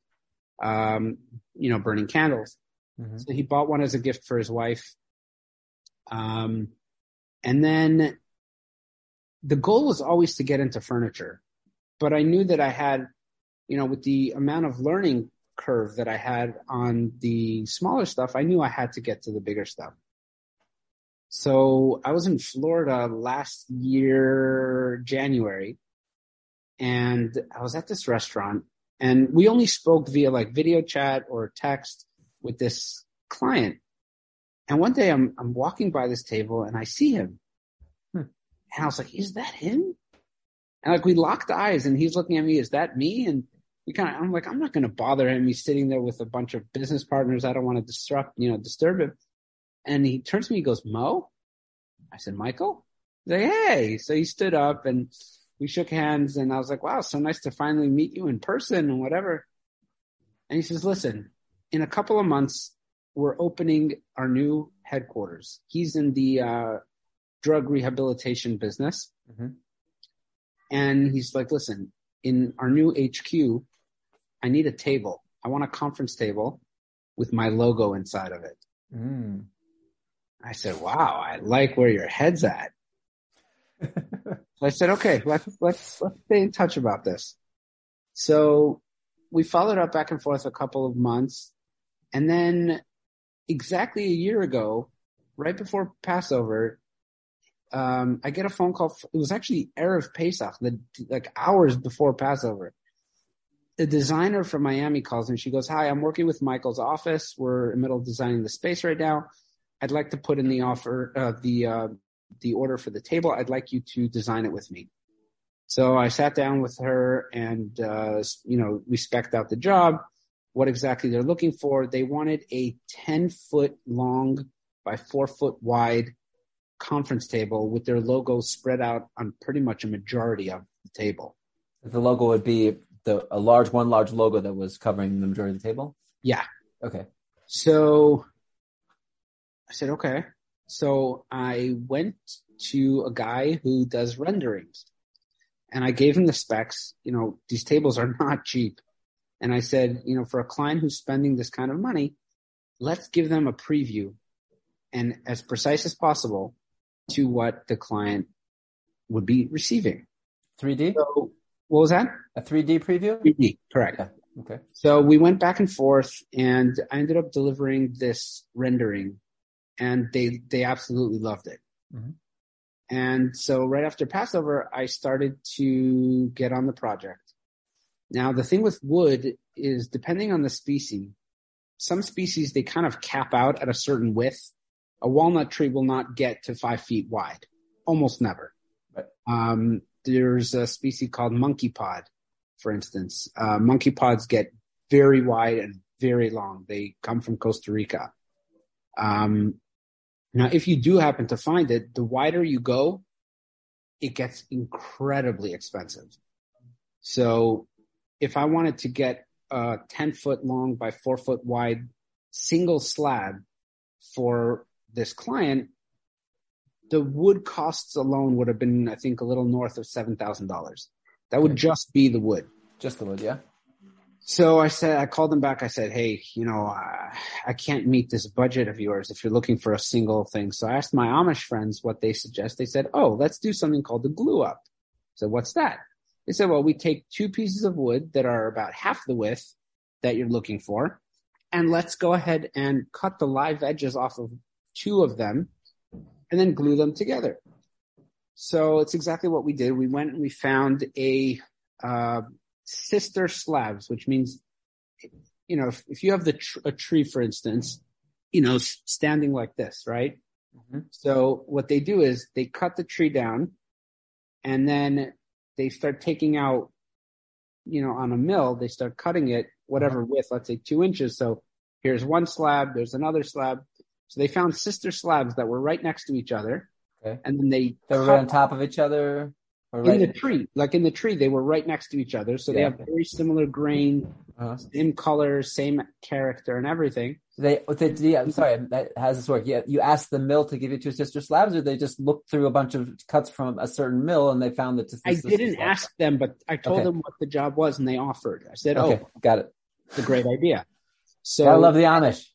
C: um, you know, burning candles.
B: Mm-hmm.
C: So he bought one as a gift for his wife. Um, and then the goal was always to get into furniture, but I knew that I had, you know, with the amount of learning curve that I had on the smaller stuff, I knew I had to get to the bigger stuff. So I was in Florida last year, January, and I was at this restaurant and we only spoke via like video chat or text with this client. And one day I'm, I'm walking by this table and I see him
B: Hmm.
C: and I was like, is that him? And like we locked eyes and he's looking at me, is that me? And we kind of, I'm like, I'm not going to bother him. He's sitting there with a bunch of business partners. I don't want to disrupt, you know, disturb him. And he turns to me, he goes, Moe? I said, Michael? He's like, hey. So he stood up and we shook hands and I was like, wow, so nice to finally meet you in person and whatever. And he says, listen, in a couple of months, we're opening our new headquarters. He's in the uh, drug rehabilitation business.
B: Mhm.
C: And he's like, listen, in our new HQ, I need a table. I want a conference table with my logo inside of it.
B: Mm.
C: I said, wow, I like where your head's at. I said, okay, let's, let's, let's stay in touch about this. So we followed up back and forth a couple of months. And then exactly a year ago, right before Passover, um, I get a phone call. It was actually Erev Pesach, the, like hours before Passover. The designer from Miami calls and She goes, hi, I'm working with Michael's office. We're in the middle of designing the space right now. I'd like to put in the offer, uh, the, uh, the order for the table. I'd like you to design it with me. So I sat down with her and, uh, you know, we spec'd out the job, what exactly they're looking for. They wanted a 10 foot long by four foot wide conference table with their logo spread out on pretty much a majority of the table.
B: The logo would be the a large one large logo that was covering the majority of the table.
C: Yeah.
B: Okay.
C: So I said, okay. So I went to a guy who does renderings and I gave him the specs. You know, these tables are [laughs] not cheap. And I said, you know, for a client who's spending this kind of money, let's give them a preview and as precise as possible to what the client would be receiving.
B: 3D.
C: So what was that?
B: A 3D preview.
C: 3D, correct.
B: Yeah. Okay.
C: So we went back and forth and I ended up delivering this rendering and they, they absolutely loved it.
B: Mhm.
C: And so right after Passover, I started to get on the project. Now the thing with wood is depending on the species, some species, they kind of cap out at a certain width. A walnut tree will not get to five feet wide. Almost never. Um, there's a species called monkey pod, for instance. Uh, monkey pods get very wide and very long. They come from Costa Rica. Um, now, if you do happen to find it, the wider you go, it gets incredibly expensive. So if I wanted to get a 10 foot long by four foot wide single slab for this client, the wood costs alone would have been, I think, a little north of $7,000. That would just be the wood.
B: Just the wood. Yeah.
C: So I said, I called them back. I said, Hey, you know, I, I can't meet this budget of yours if you're looking for a single thing. So I asked my Amish friends what they suggest. They said, Oh, let's do something called the glue up. So what's that? They said, well, we take two pieces of wood that are about half the width that you're looking for. And let's go ahead and cut the live edges off of two of them and then glue them together. So it's exactly what we did. We went and we found a, uh, sister slabs, which means, you know, if, if you have the tr- a tree, for instance, you know, standing like this, right?
B: Mhm.
C: So what they do is they cut the tree down and then they start taking out, you know, on a mill, they start cutting it whatever width, let's say two inches. So here's one slab, there's another slab. So they found sister slabs that were right next to each other.
B: Okay.
C: And then they
B: They were on top of each other. Or
C: in
B: right.
C: the tree, like in the tree, they were right next to each other. So they have very similar grain,
B: uh-huh.
C: same color, same character and everything.
B: They, they yeah, I'm sorry, that, how does this work? Yeah, you asked the mill to give you two sister slabs, or they just looked through a bunch of cuts from a certain mill and they found that.
C: I didn't ask them, but I told
B: Okay.
C: them what the job was, and they offered. I said,
B: Okay,
C: "Oh,
B: got it.
C: it's a great idea." So
B: I love the Amish.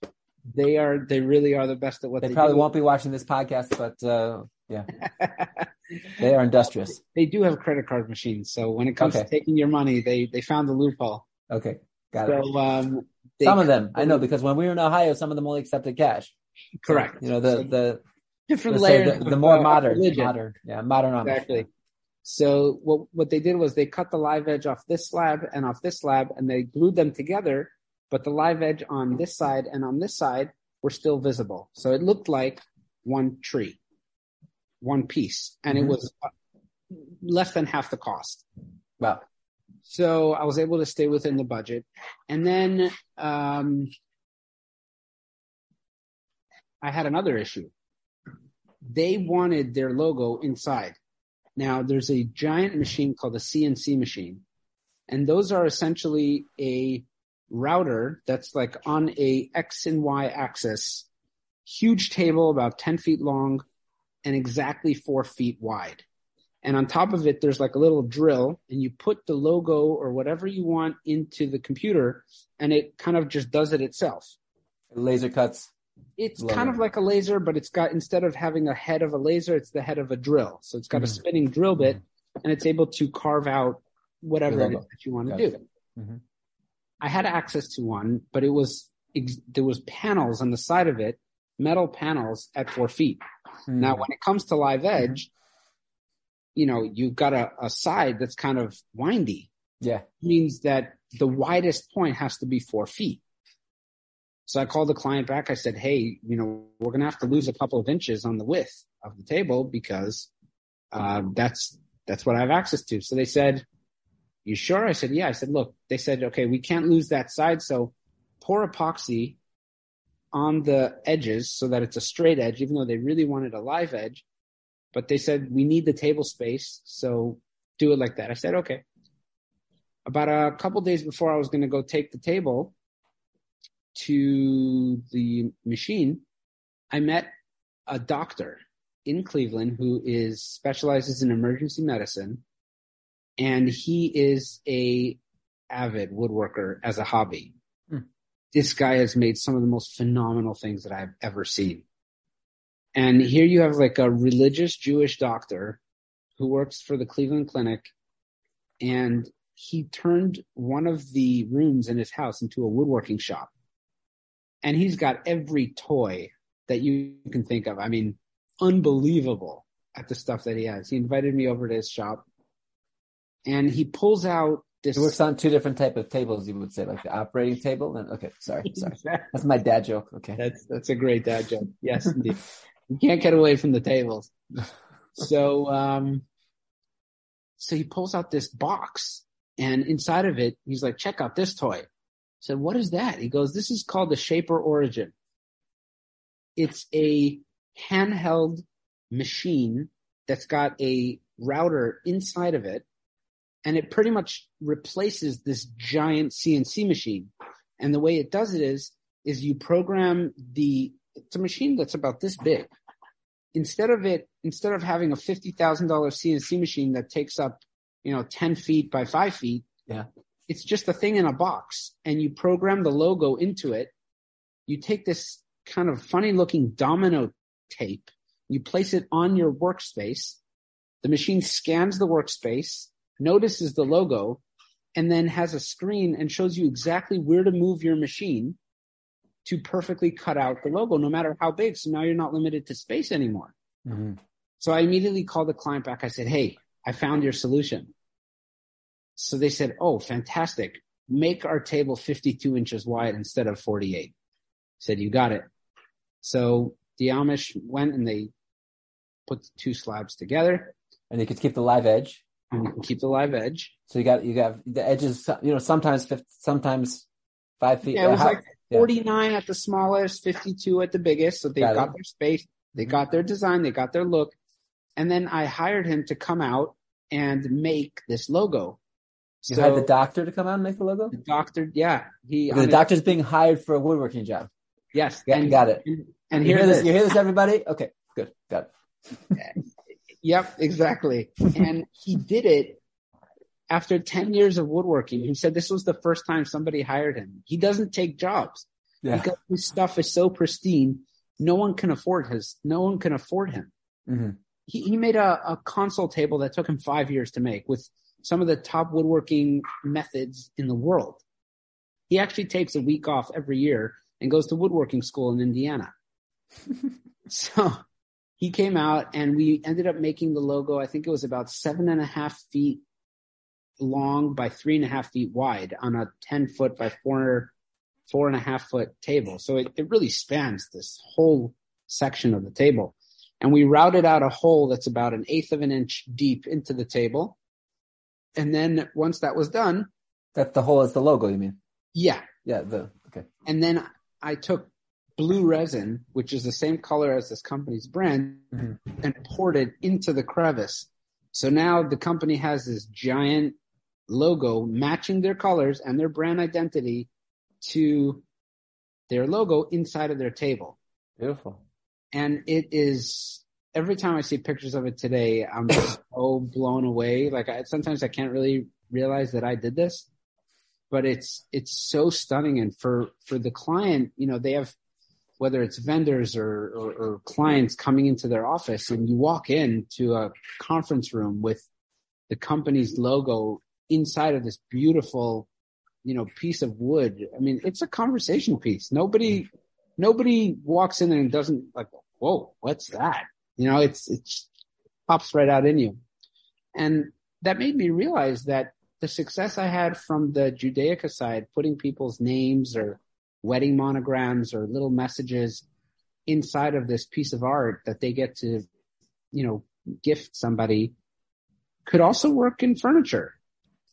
C: they are they really are the best at what
B: They
C: they,
B: probably
C: do.
B: won't be watching this podcast, but uh, yeah, [laughs] they are industrious.
C: they do have credit card machines, so when it comes
B: Okay.
C: to taking your money, they they found the loophole.
B: Okay, got it.
C: So um, they,
B: Some of them, I know, because when we were in Ohio, some of them only accepted cash.
C: correct.
B: You know, the
C: So
B: the
C: different layers,
B: the, the more
C: uh,
B: modern,
C: religion.
B: modern, yeah, modern.
C: Exactly. So what what they did was they cut the live edge off this slab and off this slab, and they glued them together. But the live edge on this side and on this side were still visible, so it looked like one tree, one piece, and
B: Mhm.
C: it was uh, less than half the cost.
B: Wow.
C: So I was able to stay within the budget, and then um, I had another issue. They wanted their logo inside. Now there's a giant machine called a CNC machine, and those are essentially a router that's like on a X and Y axis, huge table about 10 feet long and exactly four feet wide. And on top of it, there's like a little drill and you put the logo or whatever you want into the computer and it kind of just does it itself.
B: Laser cuts.
C: It's
B: Love
C: kind
B: it.
C: of like a laser, but it's got, instead of having a head of a laser, it's the head of a drill. So it's got a
B: Mhm.
C: spinning drill bit and it's able to carve out whatever it is that you want to do.
B: Mhm.
C: I had access to one, but it was, there was panels on the side of it, metal panels at four feet.
B: Hmm.
C: Now, when it comes to live edge, you know, you've got a, a side that's kind of windy.
B: yeah,
C: means that the widest point has to be four feet. So I called the client back. I said, Hey, you know, we're going to have to lose a couple of inches on the width of the table because, uh, that's, that's what I have access to. So they said, you sure? I said, yeah. I said, look, they said, okay, we can't lose that side. So pour epoxy on the edges so that it's a straight edge, even though they really wanted a live edge. But they said, we need the table space. So do it like that. I said, okay. About a couple days before I was going to go take the table to the machine, I met a doctor in Cleveland who is specializes in emergency medicine and he is a avid woodworker as a hobby. This guy has made some of the most phenomenal things that I've ever seen. And here you have like a religious Jewish doctor who works for the Cleveland Clinic and he turned one of the rooms in his house into a woodworking shop. And he's got every toy that you can think of. I mean, unbelievable at the stuff that he has. He invited me over to his shop and he pulls out
B: it works on two different type of tables. You would say, like the operating table. And okay, sorry, sorry. [laughs] That's my dad joke. Okay.
C: That's that's a great dad joke. Yes, indeed. you can't get away from the tables. So um so he pulls out this box and inside of it he's like, check out this toy. I said, what is that? He goes, This is called the Shaper Origin. It's a handheld machine that's got a router inside of it and it pretty much replaces this giant CNC machine. And the way it does it is, is you program the, it's a machine that's about this big. Instead of it, instead of having a $50,000 CNC machine that takes up, you know, 10 feet by five feet.
B: Yeah.
C: It's just a thing in a box and you program the logo into it. You take this kind of funny looking domino tape, you place it on your workspace. The machine scans the workspace, notices the logo, and then has a screen and shows you exactly where to move your machine to perfectly cut out the logo, no matter how big. So now you're not limited to space anymore.
B: Mhm.
C: So I immediately called the client back. I said, Hey, I found your solution. So they said, Oh, fantastic. Make our table 52 inches wide instead of 48. I said, you got it. So the Amish went and they put the two slabs together
B: And they could keep the live edge.
C: And you can keep the live edge.
B: So you got you got the edges. You know, sometimes fif- sometimes five feet.
C: Yeah, it was uh,
B: How-
C: like
B: yeah.
C: 49 at the smallest, 52 at the biggest. So they
B: Got
C: got, their space, they mm-hmm. got their design, they got their look. And then I hired him to come out and make this logo.
B: You
C: so
B: had the doctor to come out and make the logo.
C: the doctor, yeah, he,
B: the doctor's being hired for a woodworking job.
C: Yes,
B: Yeah,
C: and
B: got it.
C: And, and
B: you
C: here
B: hear
C: it
B: this? You hear this, everybody? Okay, good, got it. [laughs]
C: Yep, exactly. and [laughs] he did it after 10 years of woodworking. He said this was the first time somebody hired him. He doesn't take jobs
B: Yeah.
C: because his stuff is so pristine. No one can afford his, no one can afford him.
B: hmm
C: He, he made a, a console table that took him five years to make with some of the top woodworking methods in the world. He actually takes a week off every year and goes to woodworking school in Indiana. [laughs] so he came out and we ended up making the logo. I think it was about seven and a half feet long by three and a half feet wide on a 10 foot by four, four and a half foot table. So it, it really spans this whole section of the table. And we routed out a hole that's about an eighth of an inch deep into the table. And then once that was done,
B: That the hole is the logo. You mean?
C: yeah.
B: Yeah. The okay.
C: And then I took blue resin, which is the same color as this company's brand,
B: Mhm.
C: and poured it into the crevice. So now the company has this giant logo matching their colors and their brand identity to their logo inside of their table.
B: Beautiful.
C: And it is every time I see pictures of it today, I'm [coughs] so blown away. Like I, sometimes I can't really realize that I did this, but it's it's so stunning. And for for the client, you know, they have whether it's vendors or, or, or clients coming into their office, and you walk into a conference room with the company's logo inside of this beautiful, you know, piece of wood. I mean, it's a conversation piece. Nobody nobody walks in there and doesn't like, whoa, what's that? You know, it's it pops right out in you. And that made me realize that the success I had from the Judaica side, putting people's names or wedding monograms or little messages inside of this piece of art that they get to, you know, gift somebody could also work in furniture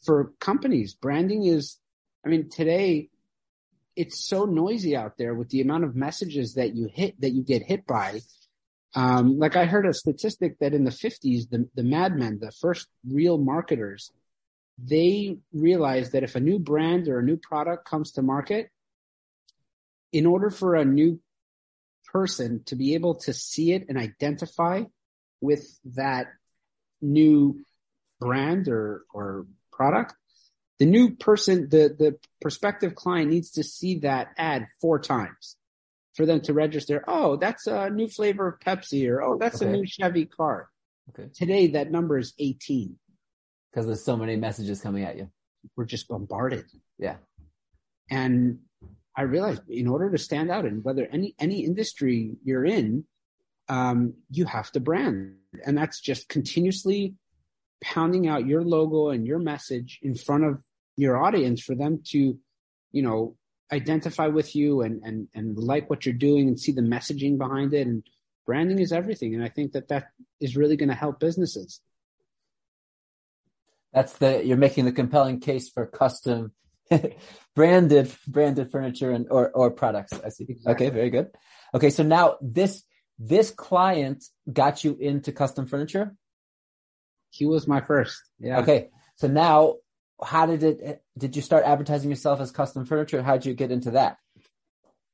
C: for companies. Branding is, I mean, today it's so noisy out there with the amount of messages that you hit, that you get hit by. Um, like I heard a statistic that in the fifties, the, the madmen, the first real marketers, they realized that if a new brand or a new product comes to market, in order for a new person to be able to see it and identify with that new brand or, or product, the new person, the, the prospective client needs to see that ad four times for them to register. Oh, that's a new flavor of Pepsi or, oh, that's
B: Okay.
C: a new Chevy car.
B: Okay.
C: Today, that number is 18.
B: Because there's so many messages coming at you.
C: We're just bombarded.
B: Yeah.
C: And I realized in order to stand out in whether any, any industry you're in, um, you have to brand. And that's just continuously pounding out your logo and your message in front of your audience for them to, you know, identify with you and, and, and like what you're doing and see the messaging behind it. And branding is everything. And I think that that is really going to help businesses.
B: That's the you're making the compelling case for custom [laughs] branded branded furniture and or or products. I see. Okay, very good. Okay, so now this this client got you into custom furniture.
C: He was my first. Yeah.
B: Okay, so now how did it? Did you start advertising yourself as custom furniture? How did you get into that?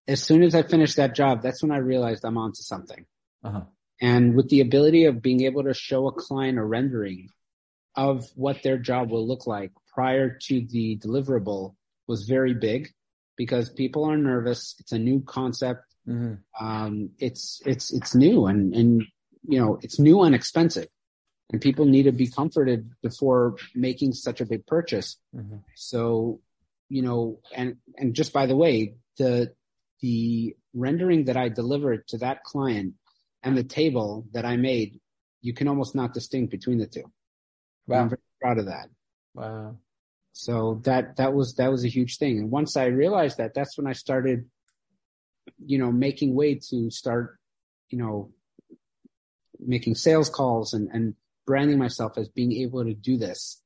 C: As soon as I finished that job, that's when I realized I'm onto something.
B: Uh-huh.
C: And with the ability of being able to show a client a rendering of what their job will look like prior to the deliverable was very big because people are nervous. It's a new concept.
B: hmm
C: Um, it's, it's, it's new and, and, you know, it's new and expensive and people need to be comforted before making such a big purchase.
B: hmm
C: So, you know, and, and just by the way, the, the rendering that I delivered to that client and the table that I made, you can almost not distinguish between the two. I'm very proud of that.
B: Wow.
C: So that, that was, that was a huge thing. And once I realized that, that's when I started, you know, making way to start, you know, making sales calls and, and branding myself as being able to do this.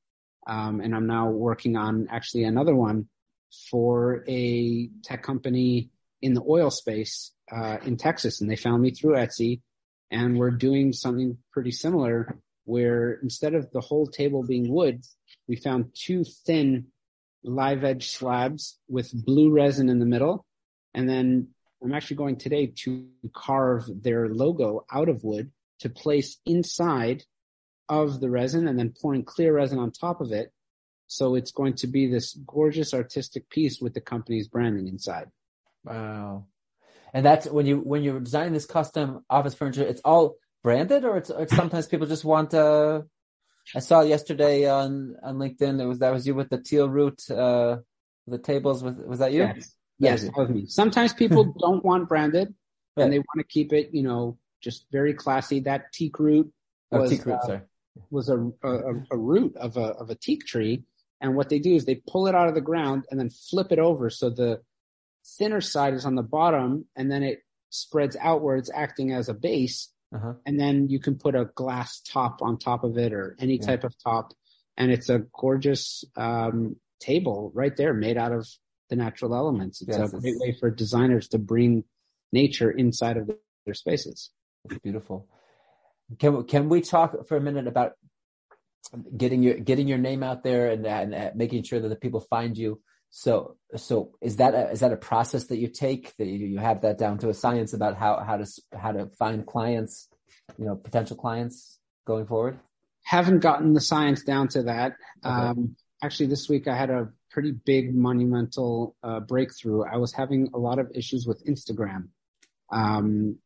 C: Um, and I'm now working on actually another one for a tech company in the oil space uh, in Texas, and they found me through Etsy, and we're doing something pretty similar where instead of the whole table being wood, we found two thin live edge slabs with blue resin in the middle, and then I'm actually going today to carve their logo out of wood to place inside of the resin and then pouring clear resin on top of it. So it's going to be this gorgeous artistic piece with the company's branding inside.
B: Wow. And that's when you when you're designing this custom office furniture, it's all branded or it's, or sometimes people just want uh I saw yesterday on on LinkedIn it was that was you with the teak root uh the tables with was that you?
C: Yes, yes that was me. Sometimes people [laughs] don't want branded right. and they want to keep it, you know, just very classy. That teak root
B: oh, was, oh, teak root, uh,
C: was a, a, a root of a of a teak tree. And what they do is they pull it out of the ground and then flip it over so the thinner side is on the bottom and then it spreads outwards acting as a base. Uh-huh. And then you can put a glass top on top of it or any yeah. type of top. And it's a gorgeous um, table right there made out of the natural elements. It's yes, a great way for designers to bring nature inside of their spaces.
B: It's beautiful. Can can we talk for a minute about getting your getting your name out there and, and, and making sure that the people find you? So, so is that a, is that a process that you take that you, you have that down to a science about how, how to, how to find clients, you know, potential clients going forward?
C: Haven't gotten the science down to that. Okay. Um, actually this week I had a pretty big monumental uh, breakthrough. I was having a lot of issues with Instagram, um,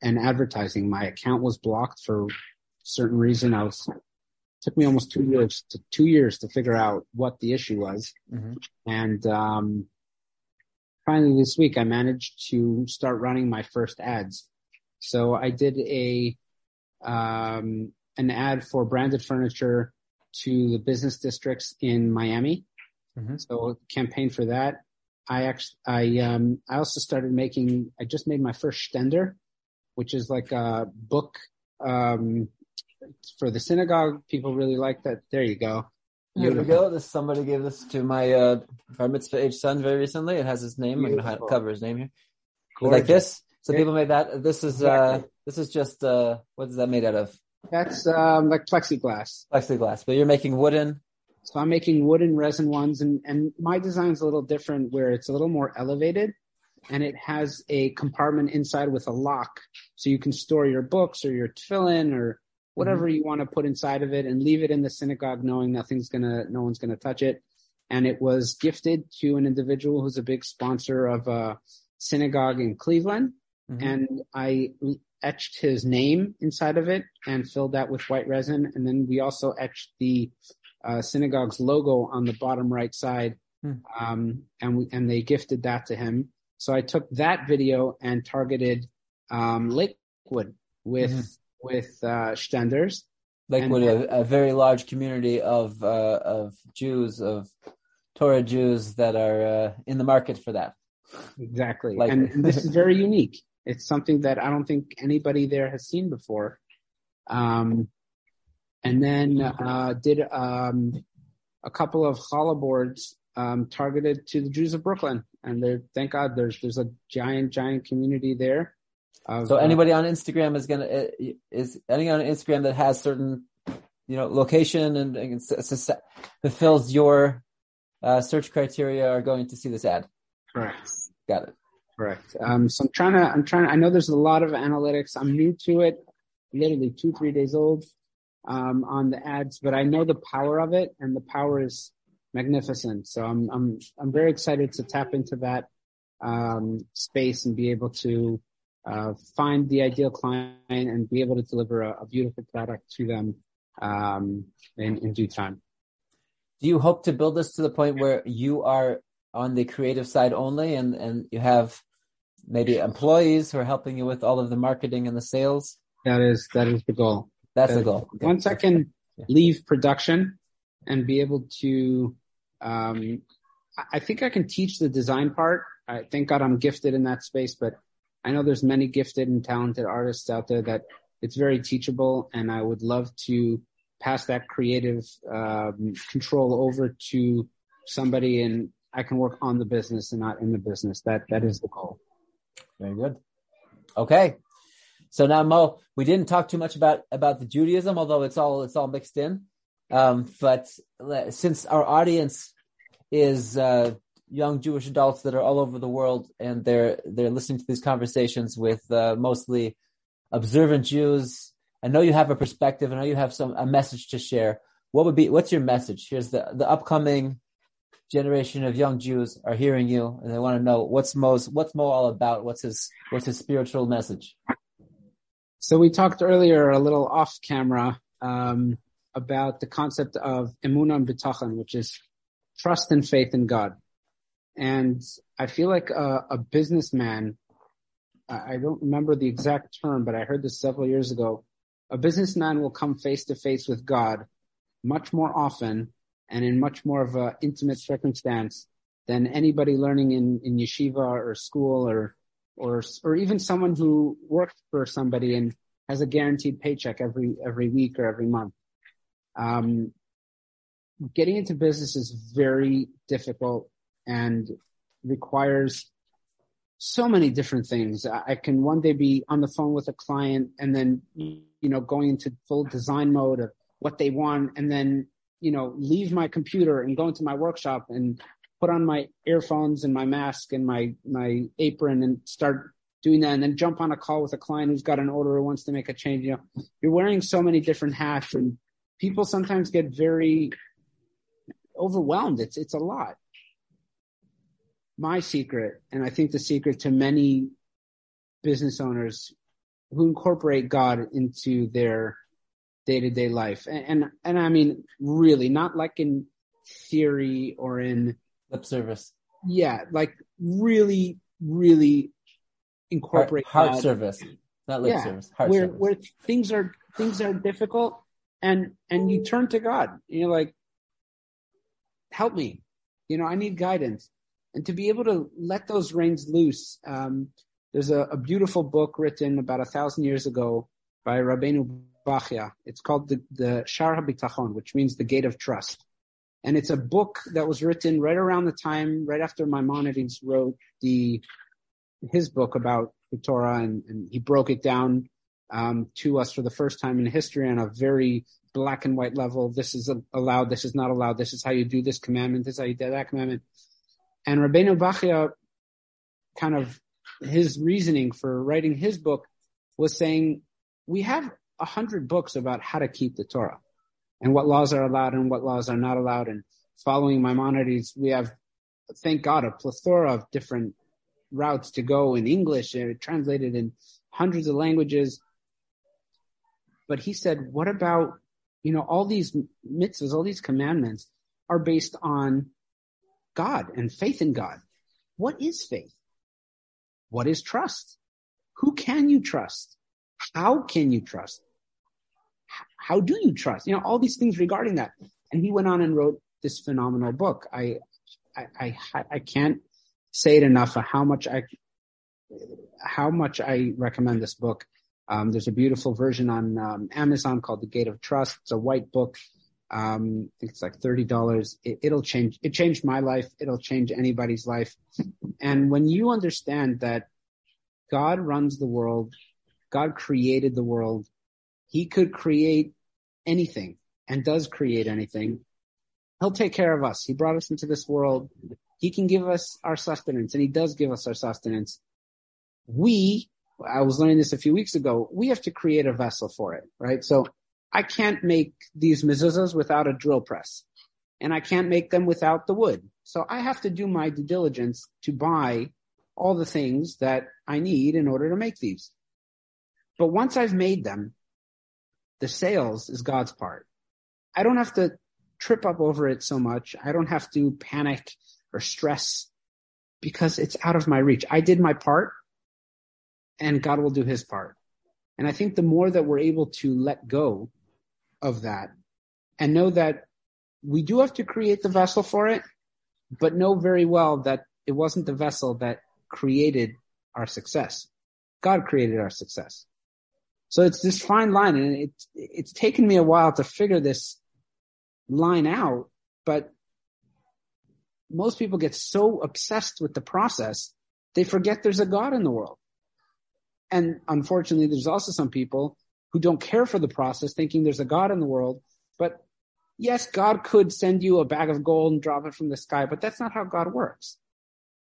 C: and advertising. My account was blocked for certain reason. I was took me almost two years to two years to figure out what the issue was. Mm-hmm. And, um, finally this week I managed to start running my first ads. So I did a, um, an ad for branded furniture to the business districts in Miami. Mm-hmm. So campaign for that. I actually, I, um, I also started making, I just made my first stender, which is like a book, um, for the synagogue. People really like that. There you go.
B: Here we go. This somebody gave this to my uh, bar mitzvah age son very recently. It has his name. Beautiful. I'm going to cover his name here. Like this. So yeah. people made that. This is uh, this is just uh, what is that made out of?
C: That's um, like plexiglass.
B: Plexiglass. But you're making wooden.
C: So I'm making wooden resin ones, and and my design's a little different, where it's a little more elevated, and it has a compartment inside with a lock, so you can store your books or your tefillin or whatever mm-hmm. you want to put inside of it and leave it in the synagogue knowing nothing's gonna, no one's gonna touch it. And it was gifted to an individual who's a big sponsor of a synagogue in Cleveland. Mm-hmm. And I etched his name inside of it and filled that with white resin. And then we also etched the uh, synagogue's logo on the bottom right side. Mm. Um, and we, and they gifted that to him. So I took that video and targeted, um, Lakewood with mm-hmm with uh, Stenders.
B: Like with a, a, very large community of uh, of Jews of Torah Jews that are uh, in the market for that.
C: Exactly, like, and [laughs] this is very unique. It's something that I don't think anybody there has seen before. Um, and then uh, did um, a couple of challah boards um, targeted to the Jews of Brooklyn, and thank God, there's there's a giant giant community there
B: so anybody on Instagram is gonna is anyone on Instagram that has certain you know location and, and fulfills your uh, search criteria are going to see this ad.
C: Correct.
B: Got it.
C: Correct. Um, so I'm trying to I'm trying. To, I know there's a lot of analytics. I'm new to it, literally two three days old um, on the ads, but I know the power of it, and the power is magnificent. So I'm I'm I'm very excited to tap into that um, space and be able to uh, find the ideal client and be able to deliver a, a beautiful product to them um, in, in due time.
B: Do you hope to build this to the point where you are on the creative side only and, and you have maybe employees who are helping you with all of the marketing and the sales?
C: That is, that is the goal.
B: That's that the goal.
C: Okay. Once I can leave production and be able to, um, I think I can teach the design part. I thank God I'm gifted in that space, but I know there's many gifted and talented artists out there that it's very teachable, and I would love to pass that creative um, control over to somebody, and I can work on the business and not in the business. That that is the goal.
B: Very good. Okay, so now Moe, we didn't talk too much about about the Judaism, although it's all it's all mixed in. Um, but since our audience is uh, young Jewish adults that are all over the world, and they're they're listening to these conversations with uh, mostly observant Jews. I know you have a perspective. I know you have some a message to share. What would be what's your message? Here's the the upcoming generation of young Jews are hearing you, and they want to know what's Moe's what's Moe all about. What's his what's his spiritual message?
C: So we talked earlier a little off camera um, about the concept of emunah and bitachon, which is trust and faith in God. And I feel like a, a businessman, I don't remember the exact term, but I heard this several years ago. A businessman will come face to face with God much more often and in much more of an intimate circumstance than anybody learning in, in yeshiva or school or, or, or even someone who works for somebody and has a guaranteed paycheck every, every week or every month. Um, getting into business is very difficult and requires so many different things. I can one day be on the phone with a client and then, you know, going into full design mode of what they want and then, you know, leave my computer and go into my workshop and put on my earphones and my mask and my, my apron and start doing that and then jump on a call with a client who's got an order or wants to make a change. You know, you're wearing so many different hats and people sometimes get very overwhelmed. It's, it's a lot my secret, and I think the secret to many business owners who incorporate God into their day to day life. And, and, and I mean, really not like in theory or in
B: lip service.
C: Yeah. Like really, really incorporate
B: heart, heart service, not lip
C: yeah,
B: service. Heart
C: where,
B: service.
C: where things are, things are difficult and, and you turn to God. You're like, help me. You know, I need guidance and to be able to let those reins loose. Um, there's a, a, beautiful book written about a thousand years ago by Rabbeinu Bachya. It's called the, the Shar HaBitachon, which means the gate of trust. And it's a book that was written right around the time, right after Maimonides wrote the, his book about the Torah and, and he broke it down, um, to us for the first time in history on a very black and white level. This is allowed. This is not allowed. This is how you do this commandment. This is how you do that commandment. And Rabbeinu Bachya, kind of his reasoning for writing his book was saying, we have a hundred books about how to keep the Torah and what laws are allowed and what laws are not allowed. And following Maimonides, we have, thank God, a plethora of different routes to go in English and translated in hundreds of languages. But he said, what about, you know, all these mitzvahs, all these commandments are based on God and faith in God. What is faith? What is trust? Who can you trust? How can you trust? How do you trust? You know, all these things regarding that. And he went on and wrote this phenomenal book. I, I, I, I can't say it enough how much I, how much I recommend this book. Um, there's a beautiful version on um, Amazon called The Gate of Trust. It's a white book. Um, it's like $30. It, it'll change. It changed my life. It'll change anybody's life. And when you understand that God runs the world, God created the world, he could create anything and does create anything. He'll take care of us. He brought us into this world. He can give us our sustenance and he does give us our sustenance. We, I was learning this a few weeks ago, we have to create a vessel for it, right? So I can't make these mezuzahs without a drill press and I can't make them without the wood. So I have to do my due diligence to buy all the things that I need in order to make these. But once I've made them, the sales is God's part. I don't have to trip up over it so much. I don't have to panic or stress because it's out of my reach. I did my part and God will do his part. And I think the more that we're able to let go of that and know that we do have to create the vessel for it, but know very well that it wasn't the vessel that created our success. God created our success. So it's this fine line and it's, it's taken me a while to figure this line out, but most people get so obsessed with the process, they forget there's a God in the world. And unfortunately, there's also some people who don't care for the process, thinking there's a God in the world, but yes, God could send you a bag of gold and drop it from the sky, but that's not how God works.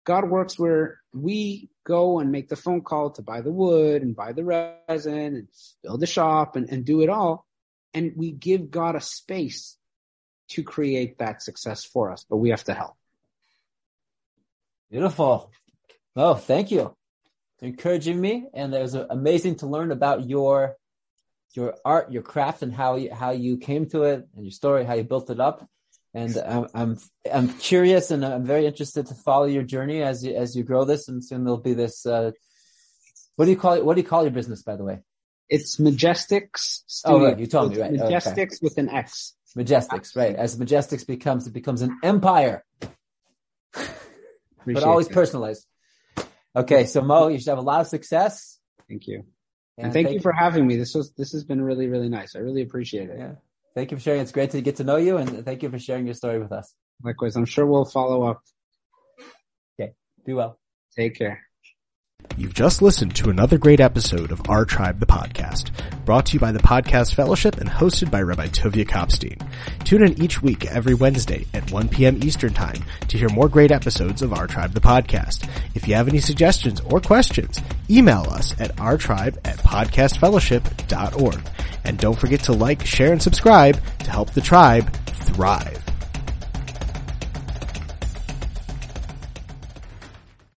C: God works where we go and make the phone call to buy the wood and buy the resin and build the shop and, and do it all. And we give God a space to create that success for us, but we have to help.
B: Beautiful. Oh, thank you encouraging me. And it was amazing to learn about your your art, your craft, and how you how you came to it, and your story, how you built it up. And I'm I'm I'm curious, and I'm very interested to follow your journey as you as you grow this. And soon there'll be this. Uh, what do you call it? What do you call your business, by the way?
C: It's MajestiX.
B: Studio. Oh, right. You told me, right.
C: MajestiX okay. with an X.
B: MajestiX, right. As MajestiX becomes, it becomes an empire. [laughs] but always that. personalized. Okay. So Moe, you should have a lot of success.
C: Thank you. And, and thank, thank, you for having me. This was, this has been really, really nice. I really appreciate it.
B: Yeah. Thank you for sharing. It's great to get to know you and thank you for sharing your story with us.
C: Likewise. I'm sure we'll follow up.
B: Okay. Do well.
C: Take care.
A: You've just listened to another great episode of Our Tribe the Podcast, brought to you by the Podcast Fellowship and hosted by Rabbi Tovia Kopstein. Tune in each week every Wednesday at 1 p.m. Eastern Time to hear more great episodes of Our Tribe the Podcast. If you have any suggestions or questions, email us at ourtribe at podcastfellowship.org. And don't forget to like, share, and subscribe to help the tribe thrive.